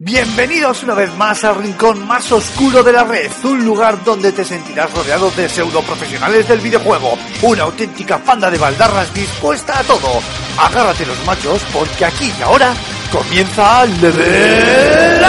Bienvenidos una vez más al rincón más oscuro de la red, un lugar donde te sentirás rodeado de pseudo profesionales del videojuego, una auténtica panda de baldarras dispuesta a todo. Agárrate los machos porque aquí y ahora comienza Level.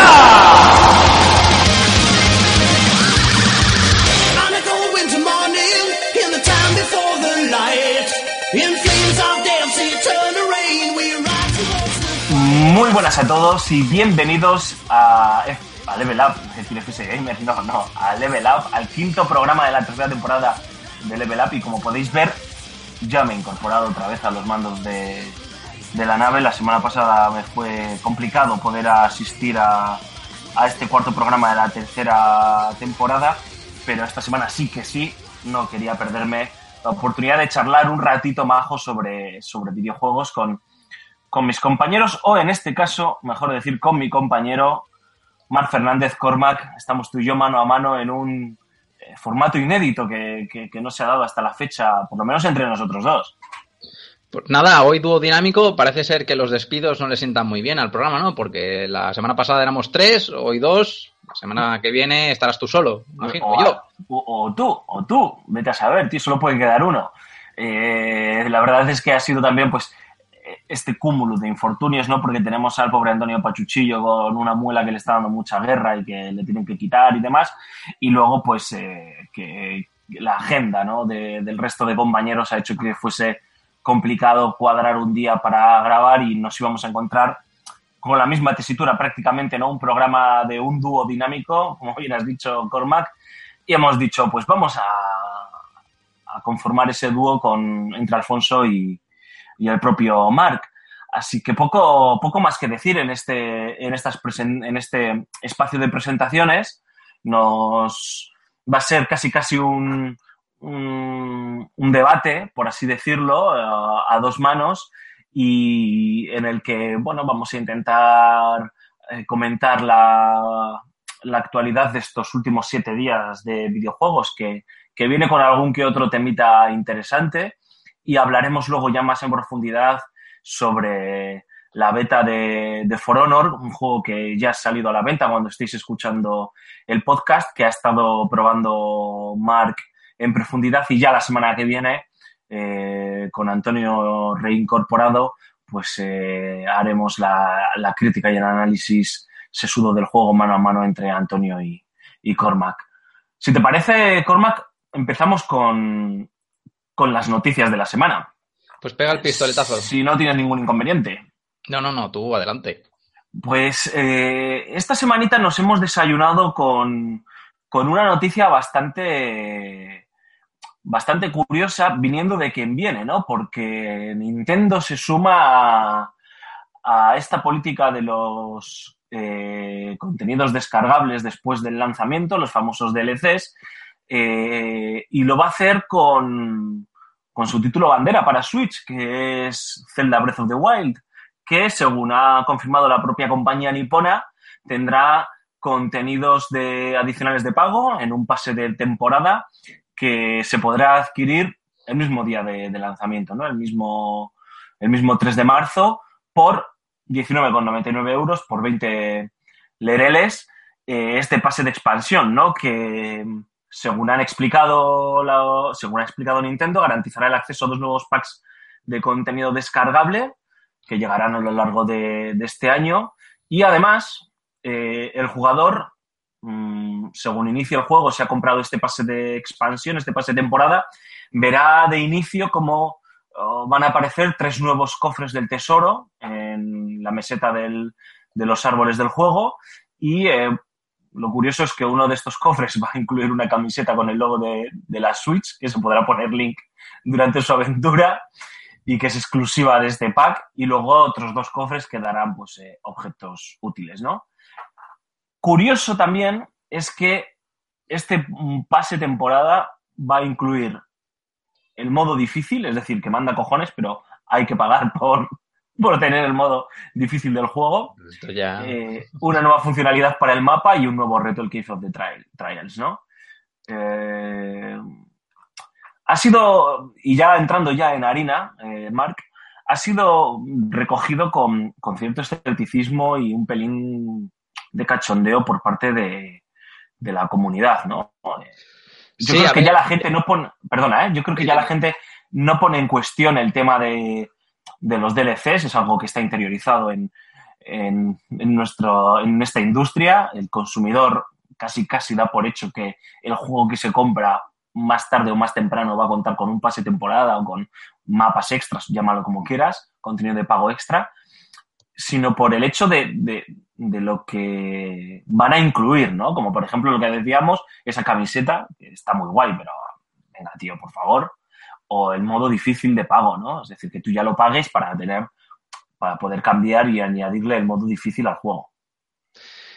Muy buenas a todos y bienvenidos a, a Level Up, es decir, Gamer, no, no, a Level Up, al quinto programa de la tercera temporada de Level Up y como podéis ver, ya me he incorporado otra vez a los mandos de, de la nave. La semana pasada me fue complicado poder asistir a, a este cuarto programa de la tercera temporada, pero esta semana sí que sí, no quería perderme la oportunidad de charlar un ratito majo sobre, sobre videojuegos con, con mis compañeros, o en este caso, mejor decir, con mi compañero Marc Fernández Cormac. Estamos tú y yo mano a mano en un eh, formato inédito que, que- que no se ha dado hasta la fecha, por lo menos entre nosotros dos. Pues nada, hoy dúo dinámico, parece ser que los despidos no le sientan muy bien al programa, ¿no? Porque la semana pasada éramos tres, hoy dos, la semana que viene estarás tú solo, imagino, o, yo. o- o tú, o tú, vete a saber, tío, solo puede quedar uno. Eh, la verdad es que ha sido también, pues, este cúmulo de infortunios, ¿no? Porque tenemos al pobre Antonio Pachuchillo con una muela que le está dando mucha guerra y que le tienen que quitar y demás. Y luego, pues, eh, que la agenda, ¿no? de- del resto de compañeros ha hecho que fuese complicado cuadrar un día para grabar y nos íbamos a encontrar con la misma tesitura prácticamente, ¿no? Un programa de un dúo dinámico, como bien has dicho, Cormac, y hemos dicho, pues vamos a, a conformar ese dúo con, entre Alfonso y, y el propio Marc. Así que poco, poco más que decir en este, en, estas en este espacio de presentaciones. Nos va a ser casi casi un, un, debate, por así decirlo, a dos manos y en el que, bueno, vamos a intentar eh, comentar la, la actualidad de estos últimos siete días de videojuegos, que, que viene con algún que otro temita interesante y hablaremos luego ya más en profundidad sobre la beta de, de For Honor, un juego que ya ha salido a la venta cuando estéis escuchando el podcast, que ha estado probando Mark en profundidad y ya la semana que viene eh, con Antonio reincorporado, pues eh, haremos la, la crítica y el análisis sesudo del juego mano a mano entre Antonio y, y Cormac. Si te parece, Cormac, empezamos con, con las noticias de la semana. Pues pega el pistoletazo. Si no tienes ningún inconveniente. No, no, no, tú adelante. Pues eh, esta semanita nos hemos desayunado con, con una noticia bastante, bastante curiosa viniendo de quien viene, ¿no? Porque Nintendo se suma a, a esta política de los eh, contenidos descargables después del lanzamiento, los famosos DLCs, eh, y lo va a hacer con, con su título bandera para Switch, que es Zelda Breath of the Wild que, según ha confirmado la propia compañía nipona, tendrá contenidos de, adicionales de pago en un pase de temporada que se podrá adquirir el mismo día de, lanzamiento, ¿no? el, mismo, el mismo 3 de marzo, por 19,99 euros, por 20 lereles, eh, este pase de expansión, ¿no? que según han explicado la- según ha explicado Nintendo, garantizará el acceso a dos nuevos packs de contenido descargable que llegarán a lo largo de, este año. Y además, eh, el jugador, mm, según inicia el juego, se ha comprado este pase de expansión, este pase de temporada, verá de inicio cómo oh, van a aparecer tres nuevos cofres del tesoro en la meseta de los árboles del juego. Y eh, lo curioso es que uno de estos cofres va a incluir una camiseta con el logo de, la Switch, que se podrá poner Link durante su aventura y que es exclusiva de este pack, y luego otros dos cofres que darán pues, eh, objetos útiles, ¿no? Curioso también es que este pase temporada va a incluir el modo difícil, es decir, que manda cojones, pero hay que pagar por, por tener el modo difícil del juego. Esto ya... Eh, una nueva funcionalidad para el mapa y un nuevo reto, el Cave of the Trial- Trials, ¿no? Eh, ha sido, y ya entrando ya en harina, eh, Mark, ha sido recogido con, con cierto escepticismo y un pelín de cachondeo por parte de, de la comunidad, ¿no? Yo Sí, creo que ver- ya la gente no pone, perdona, ¿eh? yo creo que ya la gente no pone en cuestión el tema de, de los DLCs, es algo que está interiorizado en, en, nuestro, en esta industria. El consumidor casi casi da por hecho que el juego que se compra más tarde o más temprano va a contar con un pase temporada o con mapas extras, llámalo como quieras, contenido de pago extra, sino por el hecho de, de- de lo que van a incluir, ¿no? Como por ejemplo lo que decíamos, esa camiseta, que está muy guay, pero venga, tío, por favor, o el modo difícil de pago, ¿no? Es decir, que tú ya lo pagues para tener, para poder cambiar y añadirle el modo difícil al juego.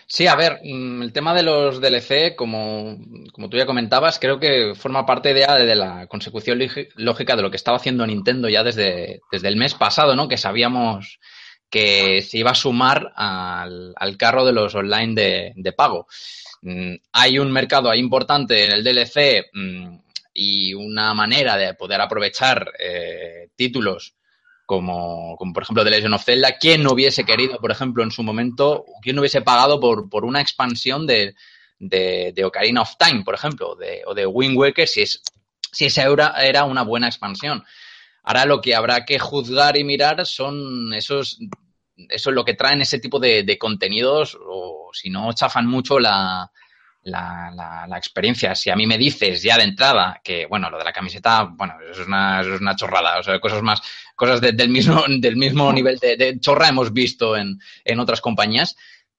Sí, a ver, mm, el tema de los DLC, como, como tú ya comentabas, creo que forma parte de, de la consecución lógica de lo que estaba haciendo Nintendo ya desde, desde el mes pasado, ¿no? Que sabíamos que se iba a sumar al, al carro de los online de, de pago. Mm, Hay un mercado ahí importante en el DLC mm, y una manera de poder aprovechar eh, títulos como, como por ejemplo The Legend of Zelda, ¿quién no hubiese querido, por ejemplo, en su momento, quién no hubiese pagado por, por una expansión de, de, de Ocarina of Time, por ejemplo, de, o de Wind Waker, si, es, si esa era, era una buena expansión? Ahora lo que habrá que juzgar y mirar son esos, eso es lo que traen ese tipo de, de contenidos, o si no, chafan mucho la, la, la, la experiencia. Si a mí me dices ya de entrada que, bueno, lo de la camiseta, bueno, eso es una, eso es una chorrada, o sea, cosas más, cosas de- del mismo, del mismo nivel de, de chorra hemos visto en, en otras compañías,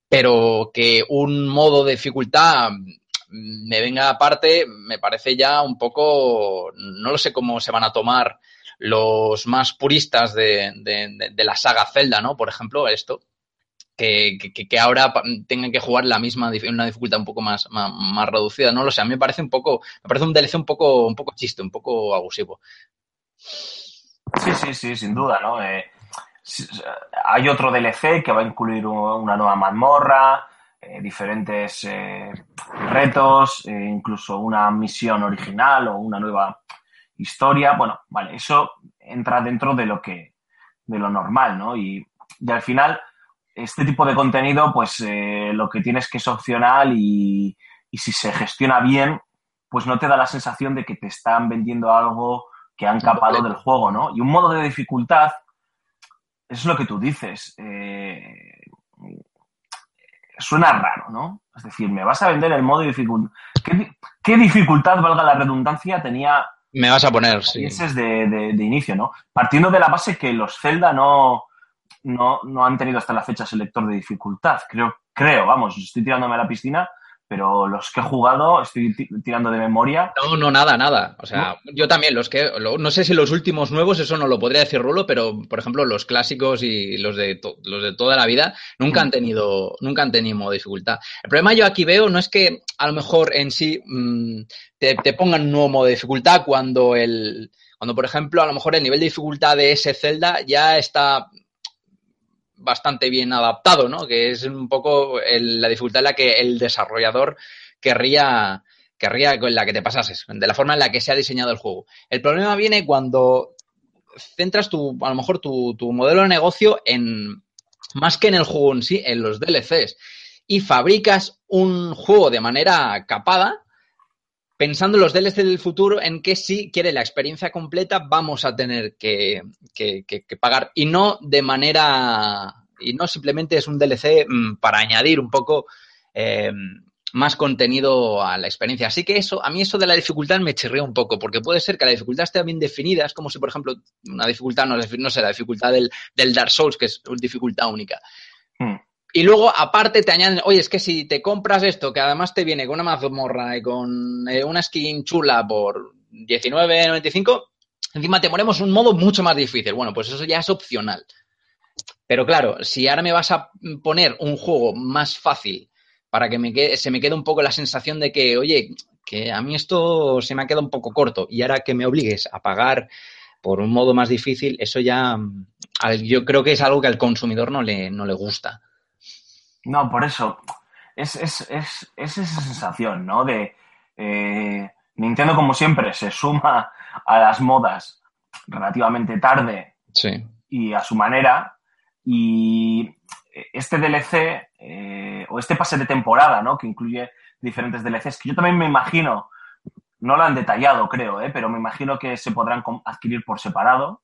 pero que un modo de dificultad me venga aparte, me parece ya un poco, no lo sé cómo se van a tomar los más puristas de, de- de- de la saga Zelda, ¿no? Por ejemplo, esto, que, ahora tengan que jugar la misma, una dificultad un poco más, más, reducida, no lo sé, a mí me parece un poco, me parece un DLC un poco, un poco chiste, un poco abusivo. Sí, sí, sí, sin duda, ¿no? Eh, hay otro DLC que va a incluir una nueva mazmorra, eh, diferentes eh, retos, incluso una misión original o una nueva historia. Bueno, vale, eso entra dentro de lo que, de lo normal, ¿no? Y, y al final, este tipo de contenido, pues eh, lo que tienes que es opcional y, y si se gestiona bien, pues no te da la sensación de que te están vendiendo algo que han capado del juego, ¿no? Y un modo de dificultad, es lo que tú dices, eh, suena raro, ¿no? Es decir, me vas a vender el modo de dificultad. ¿Qué, di- qué dificultad, valga la redundancia, tenía Me vas a poner, sí. de, de- de inicio, ¿no? Partiendo de la base que los Zelda no, no, no han tenido hasta la fecha selector de dificultad. Creo, creo, vamos, estoy tirándome a la piscina, pero los que he jugado, estoy ti- tirando de memoria. No, no, nada, nada. O sea, yo también, los que, lo- no sé si los últimos nuevos, eso no lo podría decir Rulo, pero por ejemplo, los clásicos y los de, to- los de toda la vida nunca han tenido, nunca han tenido modo dificultad. El problema yo aquí veo no es que a lo mejor en sí mm, te, te pongan un nuevo modo de dificultad cuando el, cuando por ejemplo, a lo mejor el nivel de dificultad de ese Zelda ya está bastante bien adaptado, ¿no? Que es un poco la dificultad en la que el desarrollador querría, querría con la que te pasases, de la forma en la que se ha diseñado el juego. El problema viene cuando centras tu, a lo mejor tu, tu modelo de negocio en, más que en el juego en sí, en los DLCs, y fabricas un juego de manera capada, pensando en los DLC del futuro en que si quiere la experiencia completa vamos a tener que, pagar y no de manera y no simplemente es un DLC mm, para añadir un poco eh, más contenido a la experiencia. Así que eso, a mí eso de la dificultad me chirría un poco, porque puede ser que la dificultad esté bien definida, es como si, por ejemplo, una dificultad, no, no sé, la dificultad del, del Dark Souls, que es una dificultad única. Hmm. Y luego, aparte, te añaden, oye, es que si te compras esto, que además te viene con una mazmorra y con eh, una skin chula por 19.95, encima te ponemos un modo mucho más difícil. Bueno, pues eso ya es opcional. Pero claro, si ahora me vas a poner un juego más fácil para que me quede- se me quede un poco la sensación de que, oye, que a mí esto se me ha quedado un poco corto y ahora que me obligues a pagar por un modo más difícil, eso ya mm, yo creo que es algo que al consumidor no le, no le gusta. No, por eso. Es, es, es, es esa sensación, ¿no? De eh, Nintendo, como siempre, se suma a las modas relativamente tarde Sí. y a su manera. Y este DLC, eh, o este pase de temporada, ¿no? Que incluye diferentes DLCs, que yo también me imagino, no lo han detallado, creo, ¿eh? pero me imagino que se podrán adquirir por separado,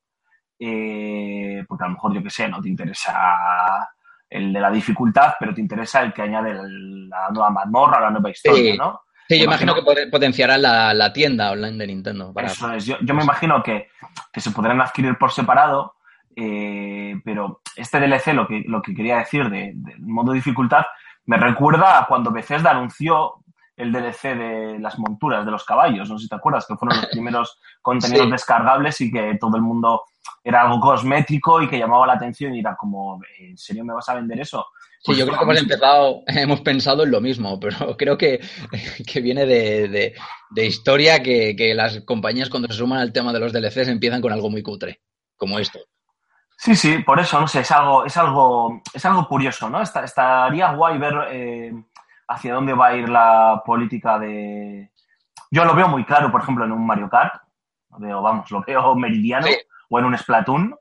eh, porque a lo mejor, yo qué sé, no te interesa el de la dificultad, pero te interesa el que añade la nueva mazmorra, la nueva historia, Sí. ¿no? Sí, yo imagino que potenciará la, la tienda online de Nintendo. Para... Eso es, yo, yo me imagino que, que se podrán adquirir por separado, eh, pero este DLC, lo que, lo que quería decir de- modo dificultad, me recuerda a cuando Bethesda anunció el DLC de las monturas de los caballos, no sé si te acuerdas, que fueron los primeros contenidos Sí. descargables y que todo el mundo era algo cosmético y que llamaba la atención y era como, ¿en serio me vas a vender eso? Sí, Pues yo creo que hemos empezado, hemos pensado en lo mismo, pero creo que, que viene de, de- de historia que, que las compañías cuando se suman al tema de los DLCs empiezan con algo muy cutre, como esto. Sí, sí, por eso, no sé, es algo, es algo, es algo curioso, ¿no? Esta- estaría guay ver eh, hacia dónde va a ir la política de. Yo lo veo muy claro, por ejemplo, en un Mario Kart. Lo veo, vamos, lo veo meridiano. Sí. O en un Splatoon.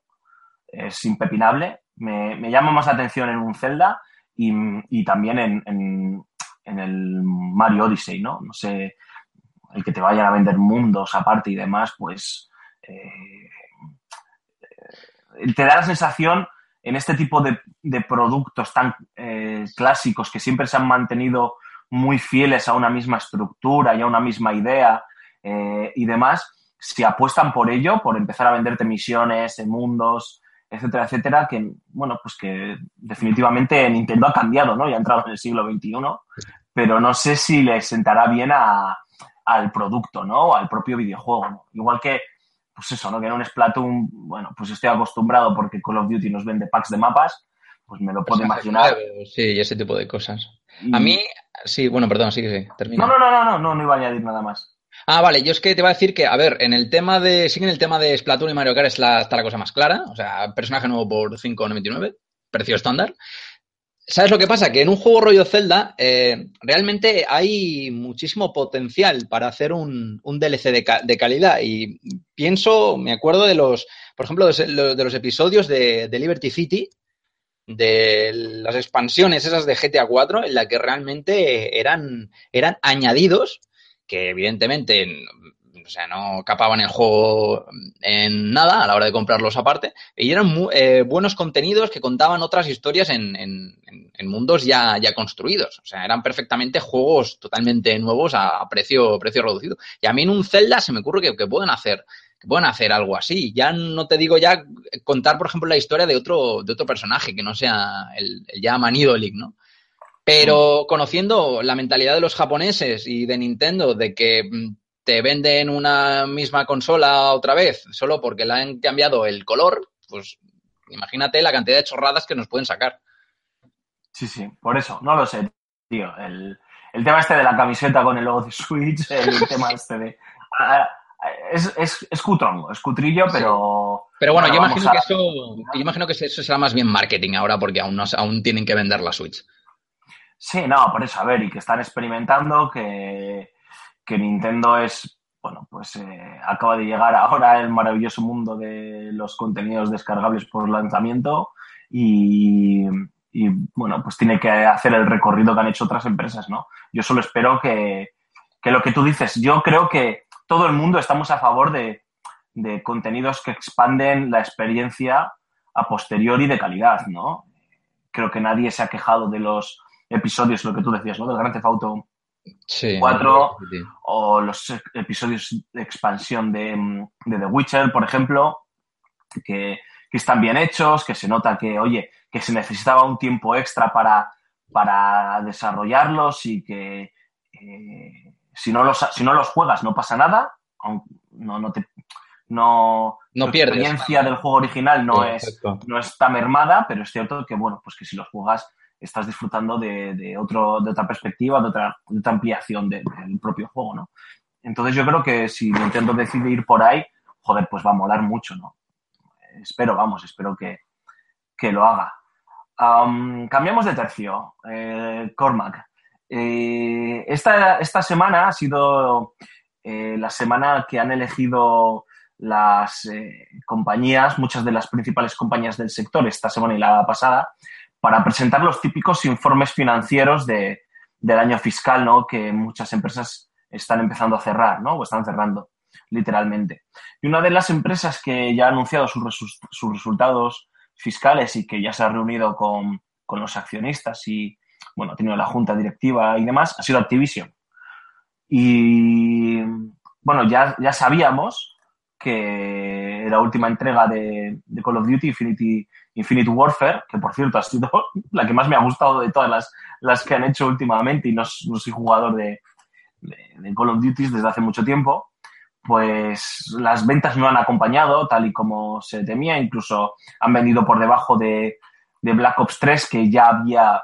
Es impepinable. Me, llama más la atención en un Zelda y, también en, el Mario Odyssey, ¿no? No sé, el que te vayan a vender mundos aparte y demás, pues. eh, te da la sensación en este tipo de, productos tan eh, clásicos que siempre se han mantenido muy fieles a una misma estructura y a una misma idea eh, y demás, si apuestan por ello, por empezar a venderte misiones, en mundos, etcétera, etcétera, que, bueno, pues que definitivamente Nintendo ha cambiado, ¿no? Y ha entrado en el siglo XXI, pero no sé si le sentará bien a, al producto, ¿no? O al propio videojuego, ¿no? Igual que pues eso, ¿no? Que en un Splatoon, bueno, pues estoy acostumbrado porque Call of Duty nos vende packs de mapas, pues me lo puedo imaginar. Sí, y ese tipo de cosas. A mí, sí, bueno, perdón, sí, sí, termina. No, no, no, no, no, no, no iba a añadir nada más. Ah, vale, yo es que te iba a decir que, a ver, en el tema de, sí en el tema de Splatoon y Mario Kart es la, está la cosa más clara, o sea, personaje nuevo por 5,99, precio estándar. ¿Sabes lo que pasa? Que en un juego rollo Zelda eh, realmente hay muchísimo potencial para hacer un, un DLC de, ca- de calidad y pienso, me acuerdo de los, por ejemplo, de, los- episodios de, de Liberty City, de las expansiones esas de GTA 4 en la que realmente eran, eran añadidos que evidentemente o sea, no capaban el juego en nada a la hora de comprarlos aparte y eran mu- eh, buenos contenidos que contaban otras historias en, en- mundos ya, ya construidos. O sea, eran perfectamente juegos totalmente nuevos a precio, precio reducido. Y a mí en un Zelda se me ocurre que, que pueden hacer pueden hacer algo así. Ya no te digo ya contar, por ejemplo, la historia de otro, de otro personaje que no sea el, el ya ¿no? Pero conociendo la mentalidad de los japoneses y de Nintendo de que mm, te venden una misma consola otra vez solo porque le han cambiado el color, pues imagínate la cantidad de chorradas que nos pueden sacar. Sí, sí, por eso, no lo sé, tío. El, el tema este de la camiseta con el logo de Switch, el tema este de... es, es, es cutrongo, es cutrillo, pero... Pero bueno, yo imagino a- que eso, yo imagino que eso será más bien marketing ahora porque aún no, aún tienen que vender la Switch. Sí, no, por eso, a ver, y que están experimentando, que, que Nintendo es, bueno, pues eh, acaba de llegar ahora el maravilloso mundo de los contenidos descargables por lanzamiento y, y, bueno, pues tiene que hacer el recorrido que han hecho otras empresas, ¿no? Yo solo espero que, que lo que tú dices, yo creo que todo el mundo estamos a favor de, de contenidos que expanden la experiencia a posteriori de calidad, ¿no? Creo que nadie se ha quejado de los episodios, lo que tú decías, ¿no? Del Grand Theft Auto Sí. Cuatro. o los episodios de expansión de, mm, de The Witcher, por ejemplo, que, que están bien hechos, que se nota que, oye, que se necesitaba un tiempo extra para, para desarrollarlos y que eh, si, no los, si no los juegas no pasa nada, no, no te... No, No pierdes. experiencia del juego original no es, no está mermada, pero es cierto que, bueno, pues que si los juegas estás disfrutando de, de otro, de otra perspectiva, de otra, de otra ampliación de- del propio juego, ¿no? Entonces yo creo que si Nintendo decide ir por ahí, joder, pues va a molar mucho, ¿no? Espero, vamos, espero que, que lo haga. Am, cambiamos de tercio. Eh, Cormac. Eh, esta, esta semana ha sido eh, la semana que han elegido las compañías, muchas de las principales compañías del sector, esta semana y la pasada, para presentar los típicos informes financieros de, del año fiscal, ¿no? Que muchas empresas están empezando a cerrar, ¿no? O están cerrando, literalmente. Y una de las empresas que ya ha anunciado sus, sus resultados fiscales y que ya se ha reunido con, con los accionistas y, bueno, ha tenido la junta directiva y demás, ha sido Activision. Y, bueno, ya, ya sabíamos que la última entrega de Call of Duty, Infinity, Infinite Warfare, que por cierto ha sido la que más me ha gustado de todas las, las que han hecho últimamente y no, no soy jugador de, de, de Call of Duty desde hace mucho tiempo, pues las ventas no han acompañado tal y como se temía, incluso han vendido por debajo de, de Black Ops 3, que ya había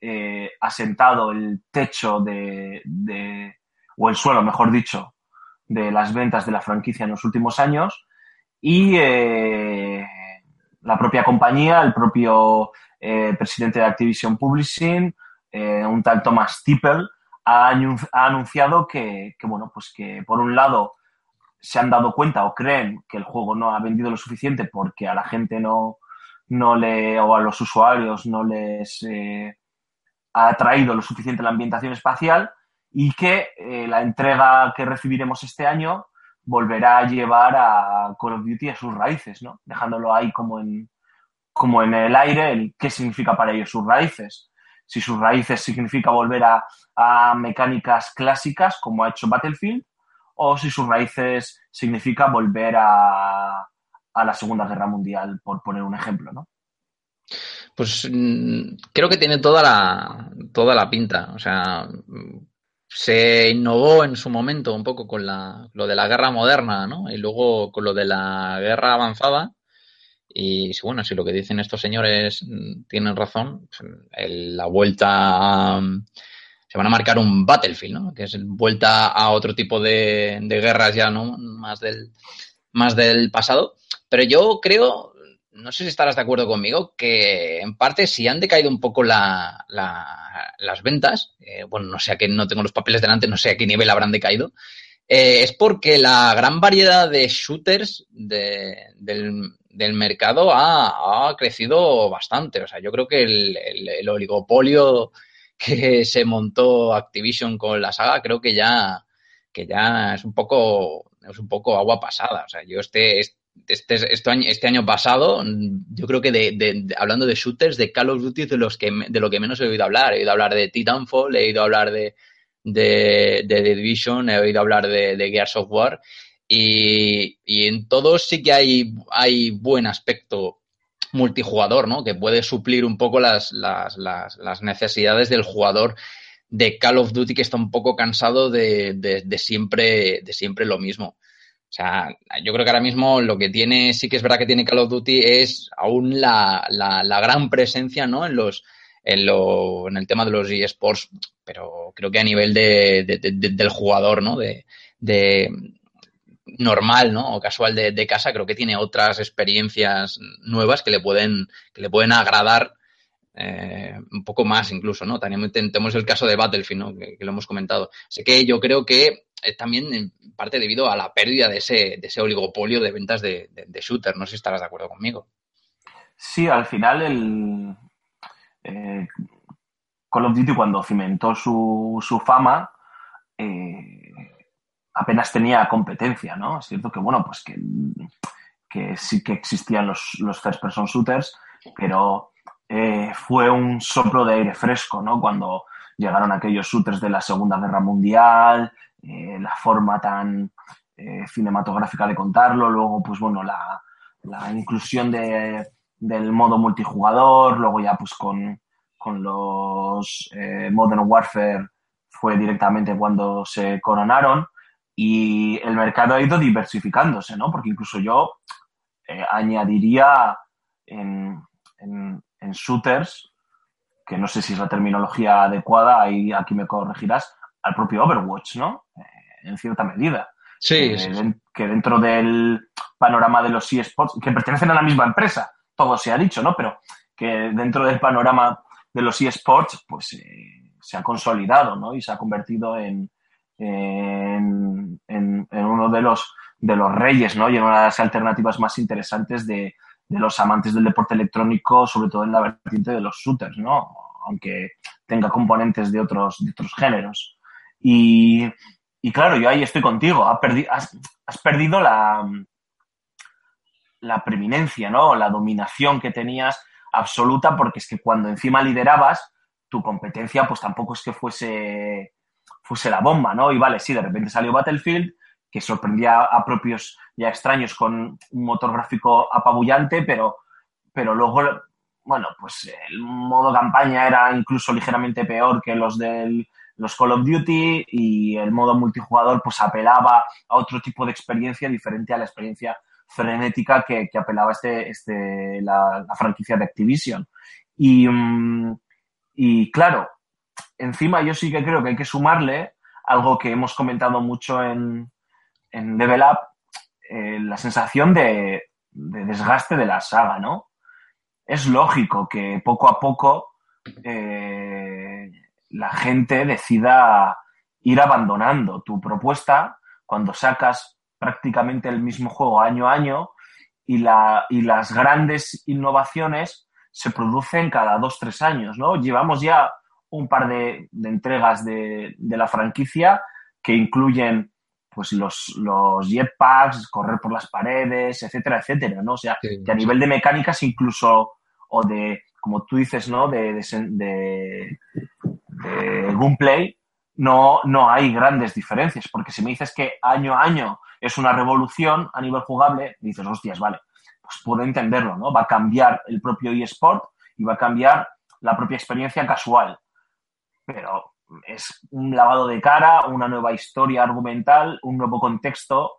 eh, asentado el techo de, de, o el suelo, mejor dicho, de las ventas de la franquicia en los últimos años. Y eh, la propia compañía, el propio eh, presidente de Activision Publishing, eh, un tal Thomas Tippel, ha, ha anunciado que, que, bueno, pues que por un lado se han dado cuenta o creen que el juego no ha vendido lo suficiente porque a la gente no, no le, o a los usuarios no les eh, ha atraído lo suficiente la ambientación espacial y que la entrega que recibiremos este año volverá a llevar a Call of Duty a sus raíces, ¿no? Dejándolo ahí como en, como en el aire, qué significa para ellos sus raíces. Si sus raíces significa volver a, mecánicas clásicas como ha hecho Battlefield, o si sus raíces significa volver a, a la Segunda Guerra Mundial, por poner un ejemplo, ¿no? Pues mm, creo que tiene toda la, toda la pinta. O sea, se innovó en su momento un poco con la, lo de la guerra moderna, ¿no? Y luego con lo de la guerra avanzada. Y bueno, si lo que dicen estos señores mm, tienen razón, pues, el- la vuelta a, se van a marcar un Battlefield, ¿no? Que es vuelta a otro tipo de, guerras ya, ¿no? Más del, más del pasado. Pero yo creo, no sé si estarás de acuerdo conmigo, que en parte si han decaído un poco la- las ventas, eh, bueno, no sé a qué, no tengo los papeles delante, no sé a qué nivel habrán decaído, eh, es porque la gran variedad de shooters de- del, mercado ha, ha crecido bastante. O sea, yo creo que el oligopolio que se montó Activision con la saga, creo que ya, que ya es un poco, es un poco agua pasada. O sea, yo este, este, este, año, este año pasado, yo creo que de, de, hablando de shooters, de Call of Duty, de, los que, de lo que menos he oído hablar. He oído hablar de Titanfall, he oído hablar de, de, de The Division, he oído hablar de, de Gears of War. Y, y, en todos sí que hay, hay buen aspecto multijugador, ¿no? Que puede suplir un poco las, las, las, necesidades del jugador de Call of Duty que está un poco cansado de, de, siempre, de siempre lo mismo. O sea, yo creo que ahora mismo lo que tiene, sí que es verdad que tiene Call of Duty es aún la, la, gran presencia, ¿no? En los, en, lo, en el tema de los eSports, pero creo que a nivel de, de, de, del jugador, ¿no? De, normal, ¿no? O casual de, de, casa, creo que tiene otras experiencias nuevas que le pueden, que le pueden agradar eh, un poco más incluso, ¿no? También tenemos el caso de Battlefield, ¿no? Que, que lo hemos comentado. Así que yo creo que eh, también en parte debido a la pérdida de ese, de ese oligopolio de ventas de, de, de, shooter. No sé si estarás de acuerdo conmigo. Sí, al final el eh, Call of Duty cuando cimentó su, su fama eh, apenas tenía competencia, ¿no? Es cierto que, bueno, pues que, que sí que existían los, los first person shooters, pero eh, fue un soplo de aire fresco, ¿no? Cuando llegaron aquellos shooters de la Segunda Guerra Mundial, eh, la forma tan eh, cinematográfica de contarlo, luego, pues bueno, la, la inclusión de, del modo multijugador, luego ya pues con, con los eh, Modern Warfare fue directamente cuando se coronaron y el mercado ha ido diversificándose, ¿no? Porque incluso yo añadiría en, en, en, shooters, que no sé si es la terminología adecuada, ahí aquí me corregirás, al propio Overwatch, ¿no? Eh, en cierta medida. Sí, que, sí, sí. que, dentro del panorama de los eSports, que pertenecen a la misma empresa, todo se ha dicho, ¿no? Pero que dentro del panorama de los eSports, pues eh, se ha consolidado, ¿no? Y se ha convertido en, en, en, en, uno de los, de los reyes, ¿no? Y en una de las alternativas más interesantes de, de los amantes del deporte electrónico, sobre todo en la vertiente de los shooters, ¿no? Aunque tenga componentes de otros, de otros géneros. Y, y claro, yo ahí estoy contigo. Has, perdido la, la preeminencia, ¿no? La dominación que tenías absoluta, porque es que cuando encima liderabas, tu competencia, pues tampoco es que fuese, fuese la bomba, ¿no? Y vale, sí, de repente salió Battlefield, que sorprendía a propios y a extraños con un motor gráfico apabullante, pero, pero luego, bueno, pues el modo campaña era incluso ligeramente peor que los del los Call of Duty y el modo multijugador pues apelaba a otro tipo de experiencia diferente a la experiencia frenética que, que apelaba este, este, la, franquicia de Activision. Y, mm, y claro, encima yo sí que creo que hay que sumarle algo que hemos comentado mucho en, en Level Up, eh, la sensación de, de desgaste de la saga, ¿no? Es lógico que poco a poco eh, la gente decida ir abandonando tu propuesta cuando sacas prácticamente el mismo juego año a año y, la, y las grandes innovaciones se producen cada dos, tres años, ¿no? Llevamos ya un par de, de entregas de, de, la franquicia que incluyen pues los, los jetpacks, correr por las paredes, etcétera, etcétera, ¿no? O sea, Sí. que a nivel de mecánicas incluso, o de, como tú dices, ¿no? De, de, de- gameplay, no, no hay grandes diferencias, porque si me dices que año a año es una revolución a nivel jugable, dices, hostias, vale, pues puedo entenderlo, ¿no? Va a cambiar el propio eSport y va a cambiar la propia experiencia casual. Pero es un lavado de cara, una nueva historia argumental, un nuevo contexto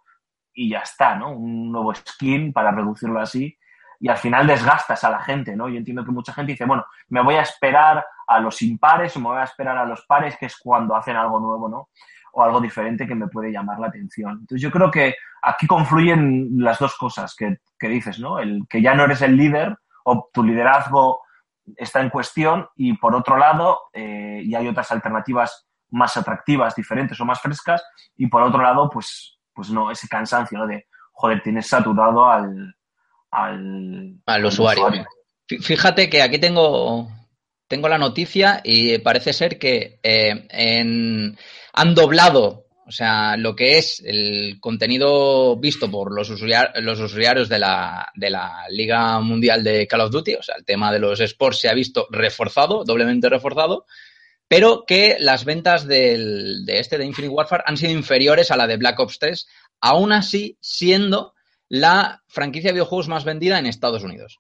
y ya está, ¿no? Un nuevo skin, para reducirlo así. Y al final desgastas a la gente, ¿no? Yo entiendo que mucha gente dice, bueno, me voy a esperar a los impares o me voy a esperar a los pares, que es cuando hacen algo nuevo, ¿no? O algo diferente que me puede llamar la atención. Entonces yo creo que aquí confluyen las dos cosas que, que dices, ¿no? El que ya no eres el líder o tu liderazgo está en cuestión y por otro lado, eh, y hay otras alternativas más atractivas, diferentes o más frescas, y por otro lado, pues, pues no, ese cansancio, ¿no? De, joder, tienes saturado al, al, al usuario. Fí- Fíjate que aquí tengo, tengo la noticia y parece ser que eh, en- han doblado, o sea, lo que es el contenido visto por los, usuar- los usuarios de la, de la Liga Mundial de Call of Duty, o sea, el tema de los sports se ha visto reforzado, doblemente reforzado, pero que las ventas del- de este de Infinite Warfare han sido inferiores a la de Black Ops 3, aún así siendo la franquicia de videojuegos más vendida en Estados Unidos.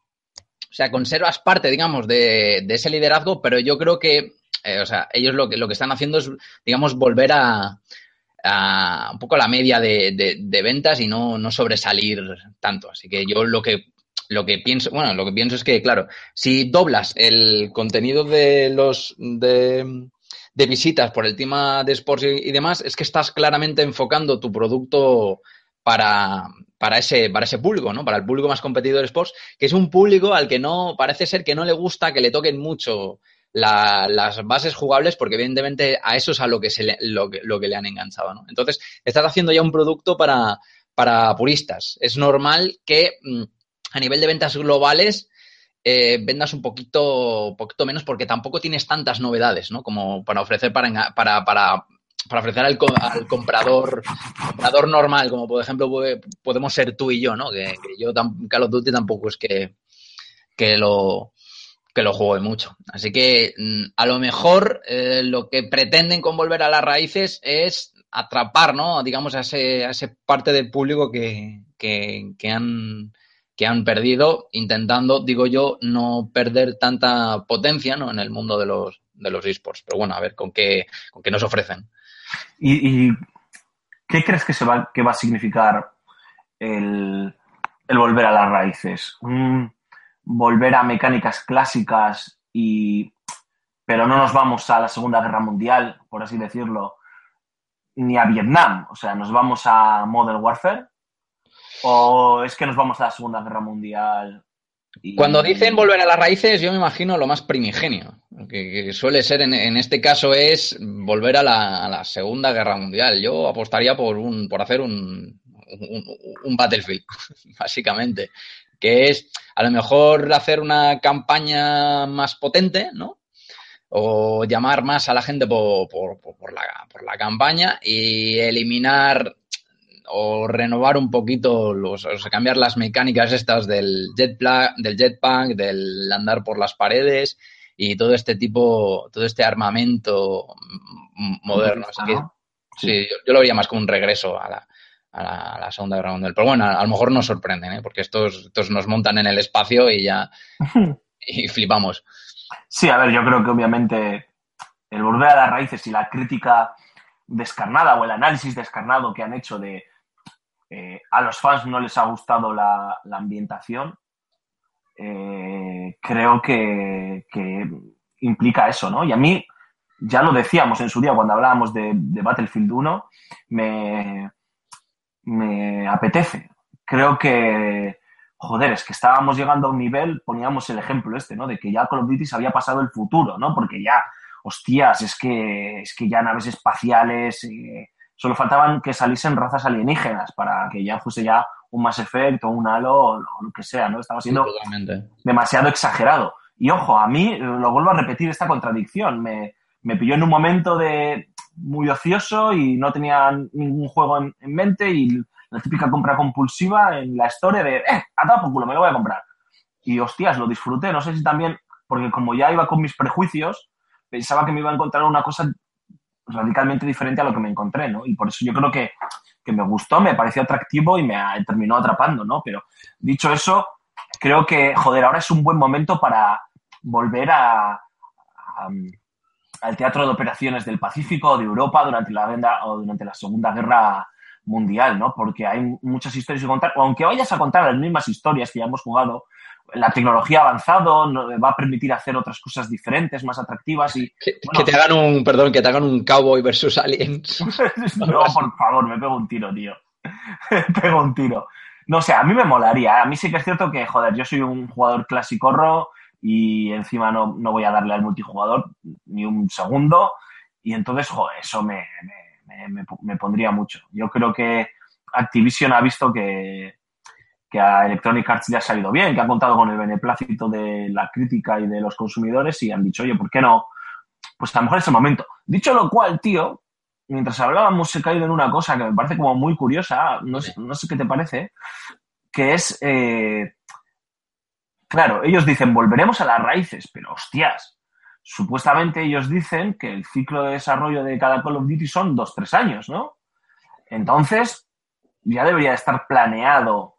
O sea, conservas parte, digamos, de, de ese liderazgo, pero yo creo que, eh, o sea, ellos lo que, lo que están haciendo es, digamos, volver a, a un poco la media de, de- ventas y no, no sobresalir tanto. Así que yo lo que, lo que pienso, bueno, lo que pienso es que, claro, si doblas el contenido de los de, de visitas por el tema de sports y demás, es que estás claramente enfocando tu producto para, para ese, para ese público, ¿no? Para el público más competidor de sports, que es un público al que no, parece ser que no le gusta que le toquen mucho la- las bases jugables, porque evidentemente a eso es a lo que, se le, lo, que, lo que le han enganchado, ¿no? Entonces, estás haciendo ya un producto para, para puristas. Es normal que mm, a nivel de ventas globales eh, vendas un poquito, poquito menos porque tampoco tienes tantas novedades, ¿no? Como para ofrecer para, para, para, para ofrecer al, al comprador, comprador normal, como por ejemplo puede- podemos ser tú y yo, ¿no? Que, yo tam- Call of Duty tampoco es que, que lo que lo juegue mucho. Así que mm, a lo mejor eh, lo que pretenden con volver a las raíces es atrapar, ¿no? Digamos, a ese, a ese parte del público que, que, que han que han perdido, intentando, digo yo, no perder tanta potencia ¿no? en el mundo de los, de los esports. Pero bueno, a ver con qué, con qué nos ofrecen. ¿Y, qué crees que, se va, que va a significar el, el volver a las raíces? ¿Un volver a mecánicas clásicas y pero no nos vamos a la Segunda Guerra Mundial, por así decirlo, ni a Vietnam, o sea, nos vamos a Modern Warfare o es que nos vamos a la Segunda Guerra Mundial. Cuando dicen volver a las raíces, yo me imagino lo más primigenio, que, que suele ser en, este caso es volver a la, Segunda Guerra Mundial. Yo apostaría por un, por hacer un, un, un Battlefield, básicamente. que es a lo mejor hacer una campaña más potente, ¿no? O llamar más a la gente por- por- por la, por la campaña y eliminar o renovar un poquito los, o sea, cambiar las mecánicas estas del jetpack, del jetpack, del andar por las paredes y todo este tipo, todo este armamento moderno. Así que, ¿no? sí, yo, yo lo vería más como un regreso a la, a la, a la Segunda Guerra Mundial. Pero bueno, a, a lo mejor nos sorprenden, ¿eh? porque estos, estos nos montan en el espacio y ya y flipamos. Sí, a ver, yo creo que obviamente el volver a las raíces y la crítica descarnada o el análisis descarnado que han hecho de eh, a los fans no les ha gustado la, la ambientación, eh, creo que, que implica eso, ¿no? Y a mí, ya lo decíamos en su día cuando hablábamos de, Battlefield 1, me, me apetece. Creo que, joder, es que estábamos llegando a un nivel, poníamos el ejemplo este, ¿no? De que ya Call of Duty se había pasado el futuro, ¿no? Porque ya, hostias, es que, es que ya naves espaciales, eh, solo faltaban que saliesen razas alienígenas para que ya fuese ya un Mass Effect o un Halo o lo que sea, ¿no? Estaba siendo demasiado exagerado. Y ojo, a mí, lo vuelvo a repetir, esta contradicción. Me, me pilló en un momento de muy ocioso y no tenía ningún juego en, en mente y la típica compra compulsiva en la historia de, eh, a todo por culo, me lo voy a comprar. Y hostias, lo disfruté. No sé si también, porque como ya iba con mis prejuicios, pensaba que me iba a encontrar una cosa radicalmente diferente a lo que me encontré, ¿no? Y por eso yo creo que, que me gustó, me pareció atractivo y me terminó atrapando, ¿no? Pero dicho eso, creo que, joder, ahora es un buen momento para volver a, a- al teatro de operaciones del Pacífico o de Europa durante la, guerra- o durante la Segunda Guerra Mundial, ¿no? Porque hay muchas historias que contar, o aunque vayas a contar las mismas historias que ya hemos jugado, la tecnología ha avanzado, no- va a permitir hacer otras cosas diferentes, más atractivas y... Que, Bueno. que te hagan un, perdón, que te hagan un cowboy versus aliens. No, por favor, me pego un tiro, tío. me pego un tiro. No sé, a mí me molaría. ¿eh? A mí sí que es cierto que, joder, yo soy un jugador clasicorro y encima no, no voy a darle al multijugador ni un segundo. Y entonces, joder, eso me, me, me- me pondría mucho. Yo creo que Activision ha visto que, que a Electronic Arts le ha salido bien, que ha contado con el beneplácito de la crítica y de los consumidores y han dicho, oye, ¿por qué no? Pues a lo mejor es el momento. Dicho lo cual, tío, mientras hablábamos he caído en una cosa que me parece como muy curiosa, no sé, qué te parece, que es, eh, claro, ellos dicen, volveremos a las raíces, pero hostias, supuestamente ellos dicen que el ciclo de desarrollo de cada Call of Duty son dos, tres años, ¿no? Entonces, ya debería estar planeado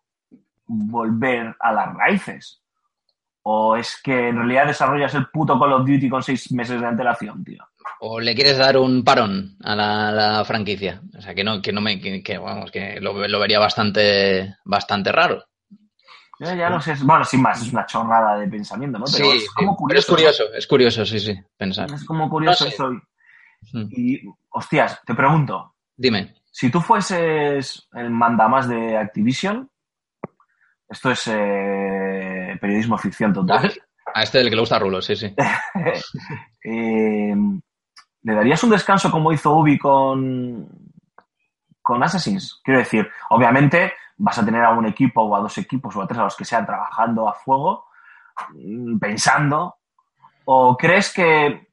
volver a las raíces. ¿O es que en realidad desarrollas el puto Call of Duty con seis meses de antelación, tío? ¿O le quieres dar un parón a la, franquicia? O sea, que no, que no me, que, que, vamos, que lo, lo vería bastante, bastante raro. Yo ya no sé, bueno, sin más, es una chorrada de pensamiento, ¿no? Pero sí, es como pero es curioso. curioso, es curioso, sí, sí, pensar. Es como curioso No sé. eso. Mm. Y, hostias, te pregunto, Dime. si tú fueses el mandamás de Activision, esto es eh, periodismo ficción total, A este del que le gusta Rulo, sí, sí. eh, ¿le darías un descanso como hizo Ubi con, con Assassins? Quiero decir, obviamente vas a tener a un equipo o a dos equipos o a tres a los que sean trabajando a fuego, mm, pensando, o crees que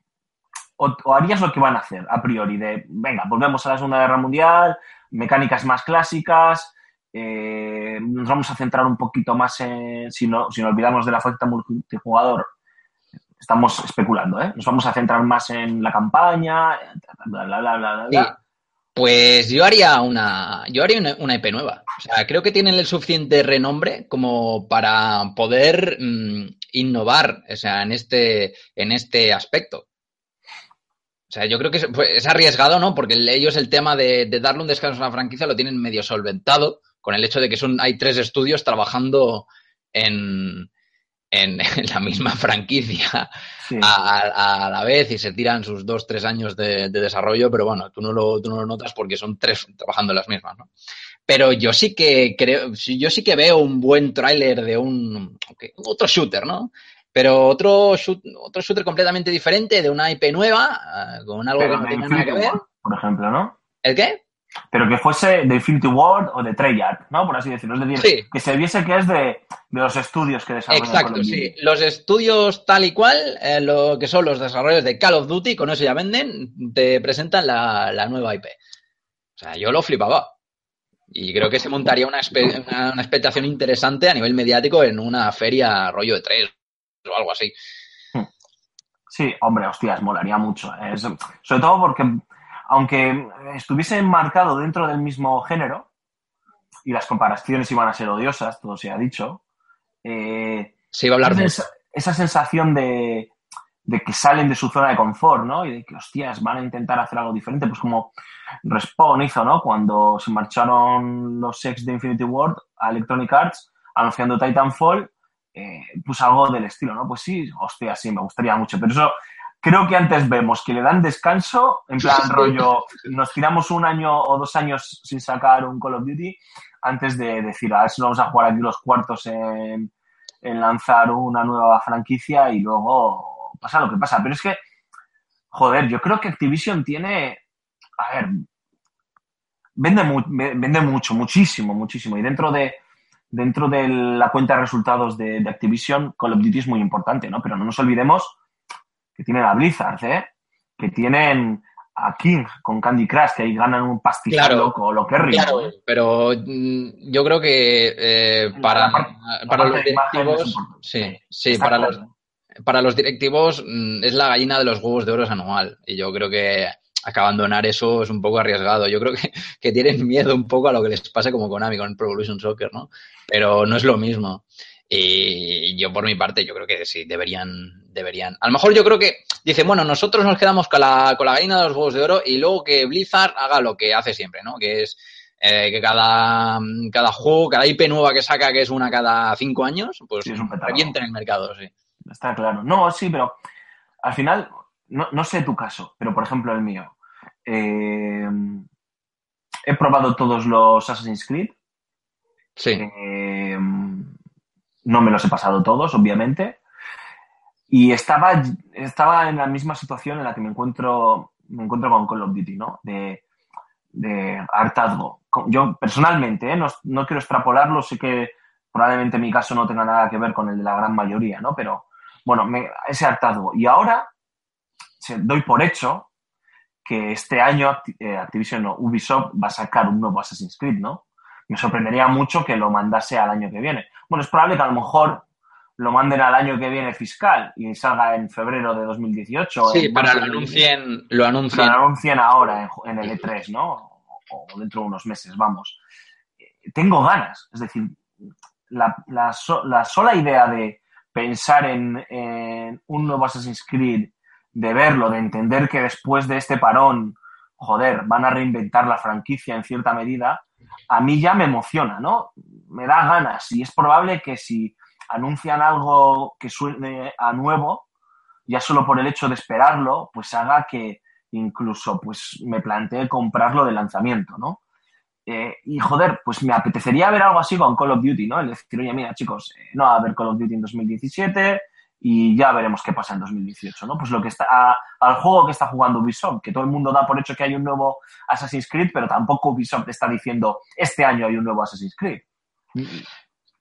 o, o harías lo que van a hacer a priori de, venga, volvemos a la Segunda Guerra Mundial, mecánicas más clásicas, eh, nos vamos a centrar un poquito más en, si no, si no olvidamos de la faceta multijugador, estamos especulando, ¿eh? Nos vamos a centrar más en la campaña, bla, bla, bla, bla, bla, Sí. Pues yo haría una, yo haría una, una IP nueva. O sea, creo que tienen el suficiente renombre como para poder mm, innovar, o sea, en este, en este aspecto. O sea, yo creo que es, pues, es arriesgado, ¿no? Porque el- ellos el tema de, de darle un descanso a la franquicia lo tienen medio solventado con el hecho de que son, hay tres estudios trabajando en, en, en la misma franquicia Sí. a, a- a la vez y se tiran sus dos, tres años de, de desarrollo, pero bueno, tú no, lo, tú no lo notas porque son tres trabajando en las mismas, ¿no? Pero yo sí que creo, sí- yo sí que veo un buen tráiler de un otro shooter, ¿no? Pero otro, shoot- otro shooter completamente diferente, de una IP nueva, ah, con algo Pero que no tiene nada que ver. Por ejemplo, ¿no? ¿El qué? Pero que fuese de Infinity Ward o de Treyarch, ¿no? Por así decirlo. Es decir, Sí. que se viese que es de, de los estudios que desarrollan Exacto, sí. Los estudios tal y cual, eh, lo que son los desarrollos de Call of Duty, con eso ya venden, te presentan la, la nueva IP. O sea, yo lo flipaba. Y creo que se montaría una, una, una expectación interesante a nivel mediático en una feria rollo de tres o algo así. Sí, hombre, hostias, molaría mucho. Es- sobre todo porque, aunque estuviese enmarcado dentro del mismo género, y las comparaciones iban a ser odiosas, todo se ha dicho, eh, Se iba a hablar mucho. esa, esa sensación de, de que salen de su zona de confort, ¿no? Y de que, hostias, van a intentar hacer algo diferente, pues como Respawn hizo, ¿no? Cuando se marcharon los ex de Infinity Ward a Electronic Arts, anunciando Titanfall, eh, pues algo del estilo, ¿no? Pues sí, hostia, sí, me gustaría mucho, pero eso creo que antes vemos que le dan descanso, en plan rollo, nos tiramos un año o dos años sin sacar un Call of Duty antes de decir, a ver si vamos a jugar aquí los cuartos en, en lanzar una nueva franquicia y luego pasa lo que pasa. Pero es que, joder, yo creo que Activision tiene, a ver, vende, mu- ve- vende mucho, muchísimo, muchísimo. Y dentro de, dentro de la cuenta de resultados de, de Activision, Call of Duty es muy importante, ¿no? Pero no nos olvidemos que tienen a Blizzard, ¿eh? Que tienen a King con Candy Crush, que ahí ganan un pastizal Claro. loco, lo que es Claro, pero mm, yo creo que eh, para, parte- para parte los directivos, sí, sí, para claro. los, para los directivos mm, es la gallina de los huevos de oro anual. Y yo creo que que abandonar eso es un poco arriesgado. Yo creo que, que tienen miedo un poco a lo que les pase como Konami con el Pro Evolution Soccer, ¿no? Pero no es lo mismo. Y yo por mi parte, yo creo que sí, deberían, deberían. A lo mejor yo creo que dicen, bueno, nosotros nos quedamos con la, con la gallina de los huevos de oro y luego que Blizzard haga lo que hace siempre, ¿no? Que es eh, que cada, cada juego, cada IP nueva que saca, que es una cada cinco años, pues Sí, es un petardo. revienten el mercado, sí. Está claro. No, sí, pero al final, no, no sé tu caso, pero por ejemplo el mío. Eh, he probado todos los Assassin's Creed. Sí. Eh, no me los he pasado todos, obviamente. Y estaba, estaba en la misma situación en la que me encuentro, me encuentro con Call of Duty, ¿no? De, de hartazgo. Yo personalmente, ¿eh? no, no quiero extrapolarlo, sé que probablemente mi caso no tenga nada que ver con el de la gran mayoría, ¿no? Pero bueno, ese hartazgo. Y ahora doy por hecho que este año eh, Activision, no, Ubisoft va a sacar un nuevo Assassin's Creed, ¿no? Me sorprendería mucho que lo mandase al año que viene. Bueno, es probable que a lo mejor lo manden al año que viene fiscal y salga en febrero de 2018. Sí, para lo anuncien, lo anuncien. lo anuncien ahora en, el E3, ¿no? O, dentro de unos meses, vamos. Eh, Tengo ganas, es decir, la, la so- la sola idea de pensar en, en un nuevo Assassin's Creed, de verlo, de entender que después de este parón, joder, van a reinventar la franquicia en cierta medida, a mí ya me emociona, ¿no? Me da ganas y es probable que si anuncian algo que suene a nuevo, ya solo por el hecho de esperarlo, pues haga que incluso pues me plantee comprarlo de lanzamiento, ¿no? Eh, y joder, pues me apetecería ver algo así con Call of Duty, ¿no? El decir, oye, mira, chicos, eh, no va a haber Call of Duty en 2017 y ya veremos qué pasa en 2018, ¿no? Pues lo que está, al juego que está jugando Ubisoft, que todo el mundo da por hecho que hay un nuevo Assassin's Creed, pero tampoco Ubisoft está diciendo, este año hay un nuevo Assassin's Creed.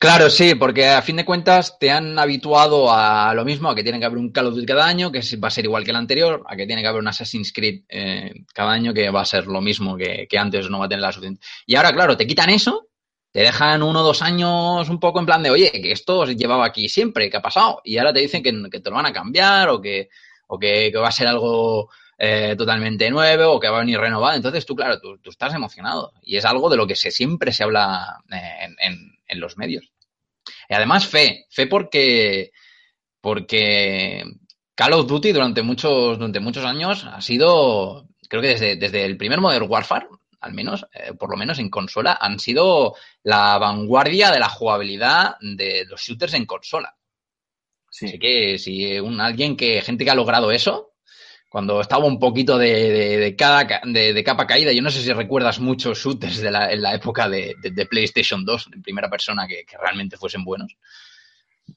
Claro, sí, porque a fin de cuentas te han habituado a lo mismo, a que tiene que haber un Call of Duty cada año, que va a ser igual que el anterior, a que tiene que haber un Assassin's Creed eh, cada año, que va a ser lo mismo que, antes, no va a tener la suficiente. Y ahora, claro, te quitan eso, te dejan uno o dos años un poco en plan de, oye, que esto se llevaba aquí siempre, ¿qué ha pasado? Y ahora te dicen que, te lo van a cambiar o que, o que, que va a ser algo eh, totalmente nuevo o que va a venir renovado. Entonces tú, claro, tú, tú estás emocionado. Y es algo de lo que se, siempre se habla eh, en, en- en los medios. Y además fe, fe porque, porque Call of Duty durante muchos, durante muchos años ha sido, creo que desde, desde el primer Modern Warfare, al menos, eh, por lo menos en consola, han sido la vanguardia de la jugabilidad de los shooters en consola. Sí. Así que si un, alguien que, gente que ha logrado eso, cuando estaba un poquito de, de, de cada, ca- de, de capa caída, yo no sé si recuerdas muchos shooters de la, en la época de, PlayStation 2, en primera persona, que, que realmente fuesen buenos.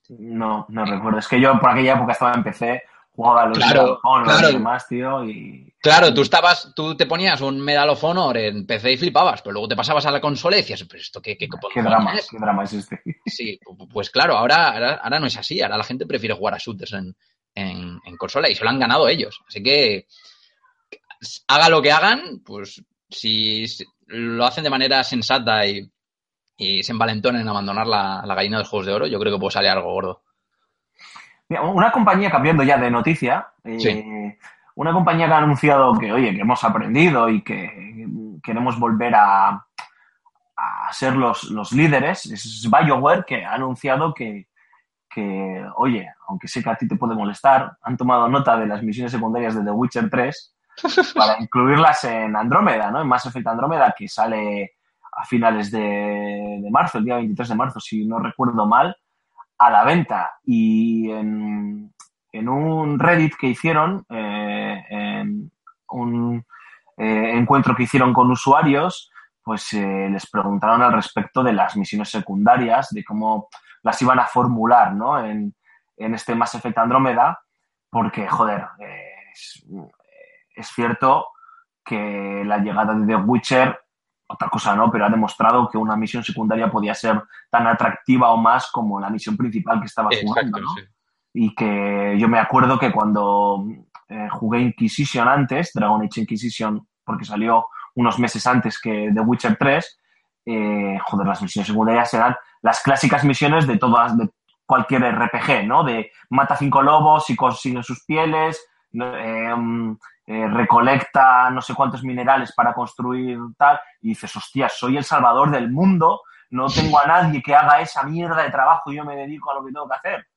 No, no recuerdo. Es que yo por aquella época estaba en PC jugaba a los Claro, Honor claro. y demás, tío, y... Claro, tú estabas, tú te ponías un Medal of Honor en PC y flipabas, pero luego te pasabas a la consola y decías, pero esto qué, qué, drama, es?". qué drama es este. Sí, pu- pues claro, ahora, ahora, ahora no es así. Ahora la gente prefiere jugar a shooters en, en, en consola y se lo han ganado ellos. Así que haga lo que hagan, pues si lo hacen de manera sensata y, y se envalentonen en abandonar la, la gallina de los juegos de oro, yo creo que puede salir algo gordo. Mira, una compañía, cambiando ya de noticia, eh, Sí. una compañía que ha anunciado que, oye, que hemos aprendido y que queremos volver a, a ser los, los líderes, es BioWare, que ha anunciado que, que, oye, aunque sé que a ti te puede molestar, han tomado nota de las misiones secundarias de The Witcher 3 para incluirlas en Andrómeda, ¿no? En Mass Effect Andrómeda, que sale a finales de, de marzo, el día 23 de marzo, si no recuerdo mal, a la venta. Y en, en un Reddit que hicieron, eh, en un eh, encuentro que hicieron con usuarios, pues eh, les preguntaron al respecto de las misiones secundarias, de cómo las iban a formular, ¿no? En, en este Mass Effect Andrómeda, porque, joder, es, es cierto que la llegada de The Witcher, otra cosa no, pero ha demostrado que una misión secundaria podía ser tan atractiva o más como la misión principal que estaba jugando, ¿no? sí. Y que yo me acuerdo que cuando eh, jugué Inquisition antes, Dragon Age Inquisition, porque salió unos meses antes que The Witcher 3, eh, joder, las misiones secundarias eran las clásicas misiones de todas, de cualquier RPG, ¿no? De mata cinco lobos y consigue sus pieles, mm, eh, recolecta no sé cuántos minerales para construir tal, y dices, hostia, soy el salvador del mundo, no tengo a nadie que haga esa mierda de trabajo y yo me dedico a lo que tengo que hacer.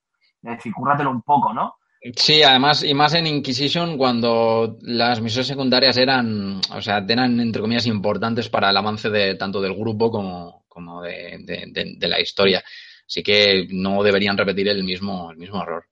Es decir, cúrratelo un poco, ¿no? Sí, además, y más en Inquisition, cuando las misiones secundarias eran, o sea, eran, entre comillas, importantes para el avance de tanto del grupo como, como de, de- la historia. Así que no deberían repetir el mismo, el mismo error.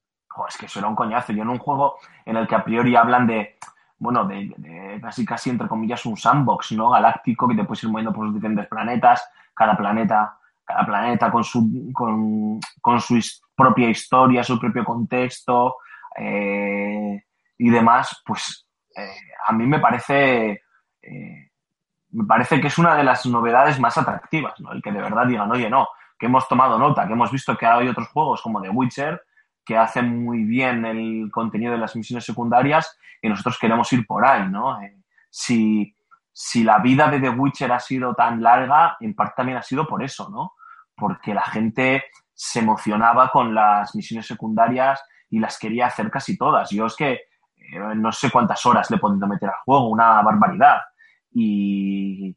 Es que eso era un coñazo. Yo en un juego en el que a priori hablan de, bueno, de, casi casi entre comillas un sandbox, ¿no? Galáctico, que te puedes ir moviendo por los diferentes planetas, cada planeta, cada planeta con su, con, con su propia historia, su propio contexto eh, y demás, pues eh, a mí me parece eh, me parece que es una de las novedades más atractivas, ¿no? El que de verdad digan, oye, no, que hemos tomado nota, que hemos visto que hay otros juegos como The Witcher que hacen muy bien el contenido de las misiones secundarias y nosotros queremos ir por ahí, ¿no? Eh, si, si la vida de The Witcher ha sido tan larga, en parte también ha sido por eso, ¿no? Porque la gente se emocionaba con las misiones secundarias y las quería hacer casi todas. Yo es que eh, no sé cuántas horas le he podido meter al juego, una barbaridad. Y,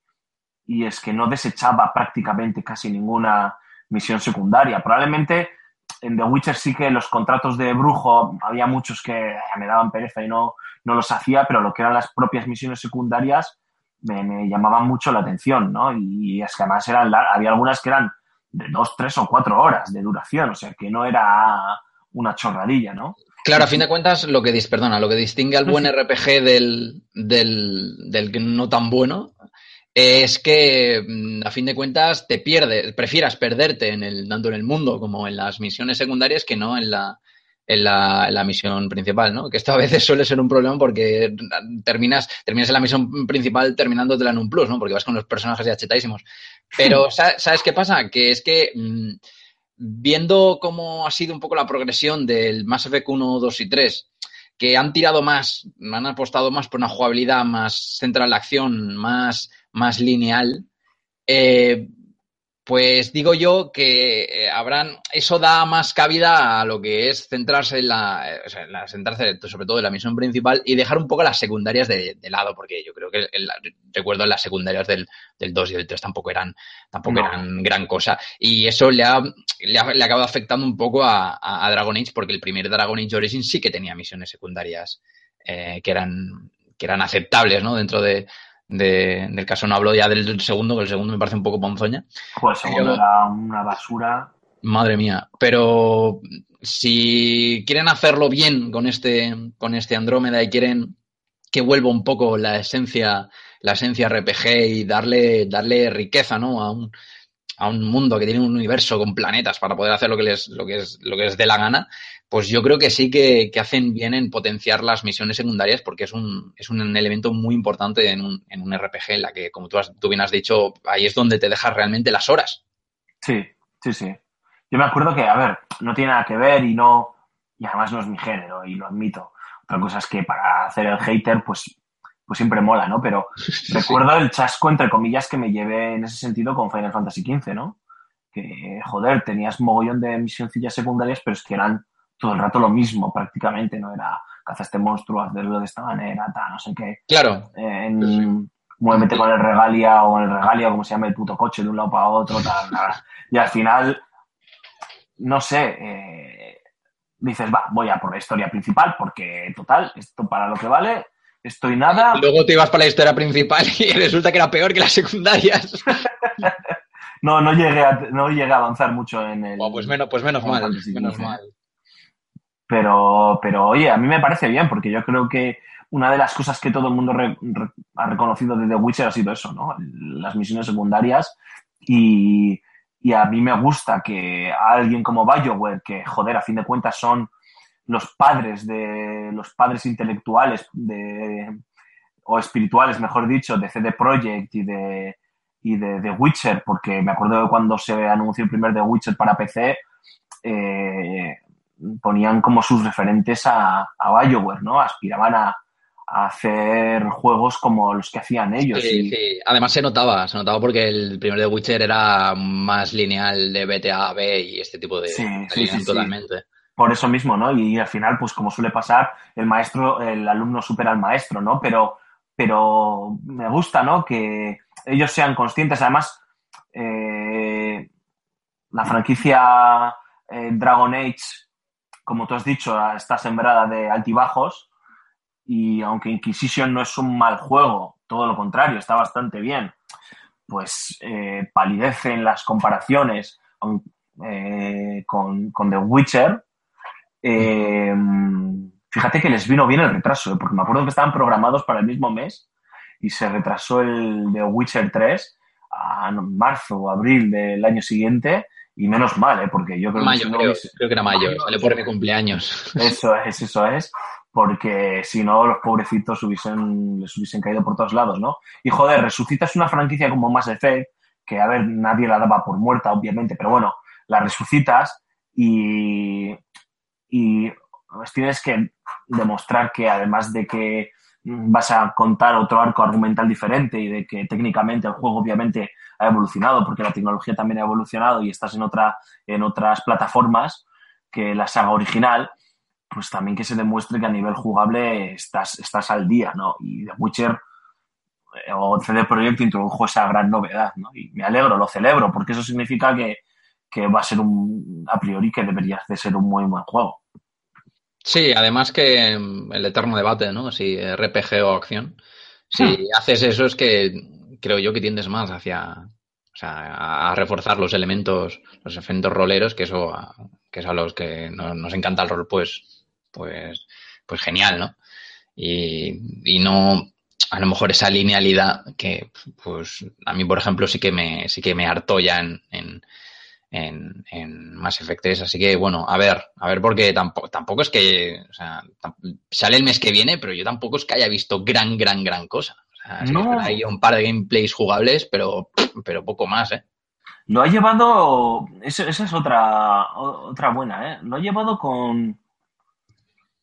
y es que no desechaba prácticamente casi ninguna misión secundaria. Probablemente en The Witcher sí que los contratos de brujo había muchos que eh, me daban pereza y no, no los hacía, pero lo que eran las propias misiones secundarias me, llamaban mucho la atención, ¿no? Y es que además eran, había algunas que eran de dos, tres o cuatro horas de duración, o sea que no era una chorradilla, ¿no? Claro, a fin de cuentas, lo que, dis- perdona, lo que distingue al buen RPG del, del, del no tan bueno es que, mm, a fin de cuentas, te pierdes, prefieras perderte en el, tanto en el mundo como en las misiones secundarias que no en la, en la, en la misión principal, ¿no? Que esto a veces suele ser un problema porque terminas, terminas en la misión principal terminándotela en un plus, ¿no? Porque vas con los personajes ya chetadísimos. Pero, ¿sa- ¿sabes qué pasa? Que es que mm, viendo cómo ha sido un poco la progresión del Mass Effect 1, 2 y 3, que han tirado más, han apostado más por una jugabilidad más centrada en la acción, más, más lineal, eh, pues digo yo que eh, habrán, eso da más cabida a lo que es centrarse en la, eh, o sea, en la- centrarse sobre todo en la misión principal y dejar un poco las secundarias de, de lado, porque yo creo que el- recuerdo las secundarias del, del 2 y del 3 tampoco eran, tampoco No. eran gran cosa. Y eso le ha, le ha, le ha acabado afectando un poco a Dragon Age, porque el primer Dragon Age Origins sí que tenía misiones secundarias eh, que eran que eran aceptables, ¿no? Dentro de, de- del caso no hablo ya del segundo, que el segundo me parece un poco ponzoña. Pues segundo Pero- era una basura. Madre mía. Pero si quieren hacerlo bien con este, con este Andrómeda y quieren que vuelva un poco la esencia, la esencia RPG y darle, darle riqueza, ¿no? A un, a un mundo que tiene un universo con planetas para poder hacer lo que les, lo que es, lo que les dé la gana, pues yo creo que sí que, que hacen bien en potenciar las misiones secundarias porque es un, es un elemento muy importante en un, en un RPG en la que, como tú, has- tú bien has dicho, ahí es donde te dejas realmente las horas. Sí, sí, sí. Yo me acuerdo que, a ver, no tiene nada que ver y no. Y además no es mi género, y lo admito. Otra cosa es que para hacer el hater, pues, pues siempre mola, ¿no? Pero recuerdo el chasco, entre comillas, que me llevé en ese sentido con Final Fantasy XV, ¿no? Que, joder, tenías mogollón de misioncillas secundarias, pero es que eran todo el rato lo mismo, prácticamente, ¿no? Era caza este monstruo, hacerlo de esta manera, tal, no sé qué. Claro, en muévete con el regalia o el regalia, como se llama el puto coche, de un lado para otro, tal, nada. Y al final, no sé, eh, dices, va, voy a por la historia principal, porque total, esto para lo que vale, esto y nada. luego te ibas para la historia principal y resulta que era peor que las secundarias. No, no llegué a, no llegué a avanzar mucho en el. Buah, pues menos, pues menos mal, menos XV. mal. Pero, pero oye, a mí me parece bien, porque yo creo que una de las cosas que todo el mundo re- re- ha reconocido de The Witcher ha sido eso, ¿no? Las misiones secundarias. Y, y a mí me gusta que alguien como BioWare, que joder, a fin de cuentas son los padres de los padres intelectuales de o espirituales, mejor dicho, de CD Projekt y de y de The Witcher, porque me acuerdo de cuando se anunció el primer The Witcher para PC, eh, ponían como sus referentes a, a BioWare, ¿no? Aspiraban a, a hacer juegos como los que hacían ellos. Sí, y- sí. Además se notaba, se notaba porque el primer The Witcher era más lineal de BTA B y este tipo de, Sí, de sí, sí. totalmente. por eso mismo, ¿no? Y, al final, pues como suele pasar, el maestro, el alumno supera al maestro, ¿no? Pero, pero me gusta, ¿no? Que ellos sean conscientes. Además, eh, la franquicia eh, Dragon Age, como tú has dicho, está sembrada de altibajos. Y aunque Inquisition no es un mal juego, todo lo contrario, está bastante bien, pues eh, palidece en las comparaciones eh, con, The Witcher. Eh, fíjate que les vino bien el retraso, ¿eh? porque me acuerdo que estaban programados para el mismo mes y se retrasó el The Witcher 3 a marzo o abril del año siguiente y menos mal, ¿eh? porque yo creo que si no creo, hubiese- creo que era mayo, Mayo, salió por mi cumpleaños. eso es, eso es, porque si no los pobrecitos hubiesen, les hubiesen caído por todos lados, ¿no? Y joder, resucitas una franquicia como Mass Effect, que a ver, nadie la daba por muerta, obviamente, pero bueno, la resucitas y, y pues tienes que demostrar que además de que vas a contar otro arco argumental diferente y de que técnicamente el juego obviamente ha evolucionado porque la tecnología también ha evolucionado y estás en otra en otras plataformas que la saga original pues también que se demuestre que a nivel jugable estás, estás al día, ¿no? Y The Witcher eh, o CD Projekt introdujo esa gran novedad, ¿no? Y me alegro, lo celebro, porque eso significa que, que va a ser un, a priori, que debería de ser un muy buen juego. Sí, además que mm, el eterno debate, ¿no? Si RPG o acción. Si Hmm. haces eso es que creo yo que tiendes más hacia, o sea, a, reforzar los elementos, los efectos roleros, que eso, a- que es a los que no- nos encanta el rol, pues, pues, pues genial, ¿no? Y, y no, a lo mejor esa linealidad que, pues, a mí, por ejemplo, sí que me, sí que me hartó ya en, en, en, en Mass Effect 3. Así que, bueno, a ver, a ver, porque tampoco, tampoco es que, o sea, tam- sale el mes que viene, pero yo tampoco es que haya visto gran, gran, gran cosa. O sea, No. hay un par de gameplays jugables, pero, pero poco más, ¿eh? Lo ha llevado, esa es otra, otra buena, ¿eh? Lo ha llevado con,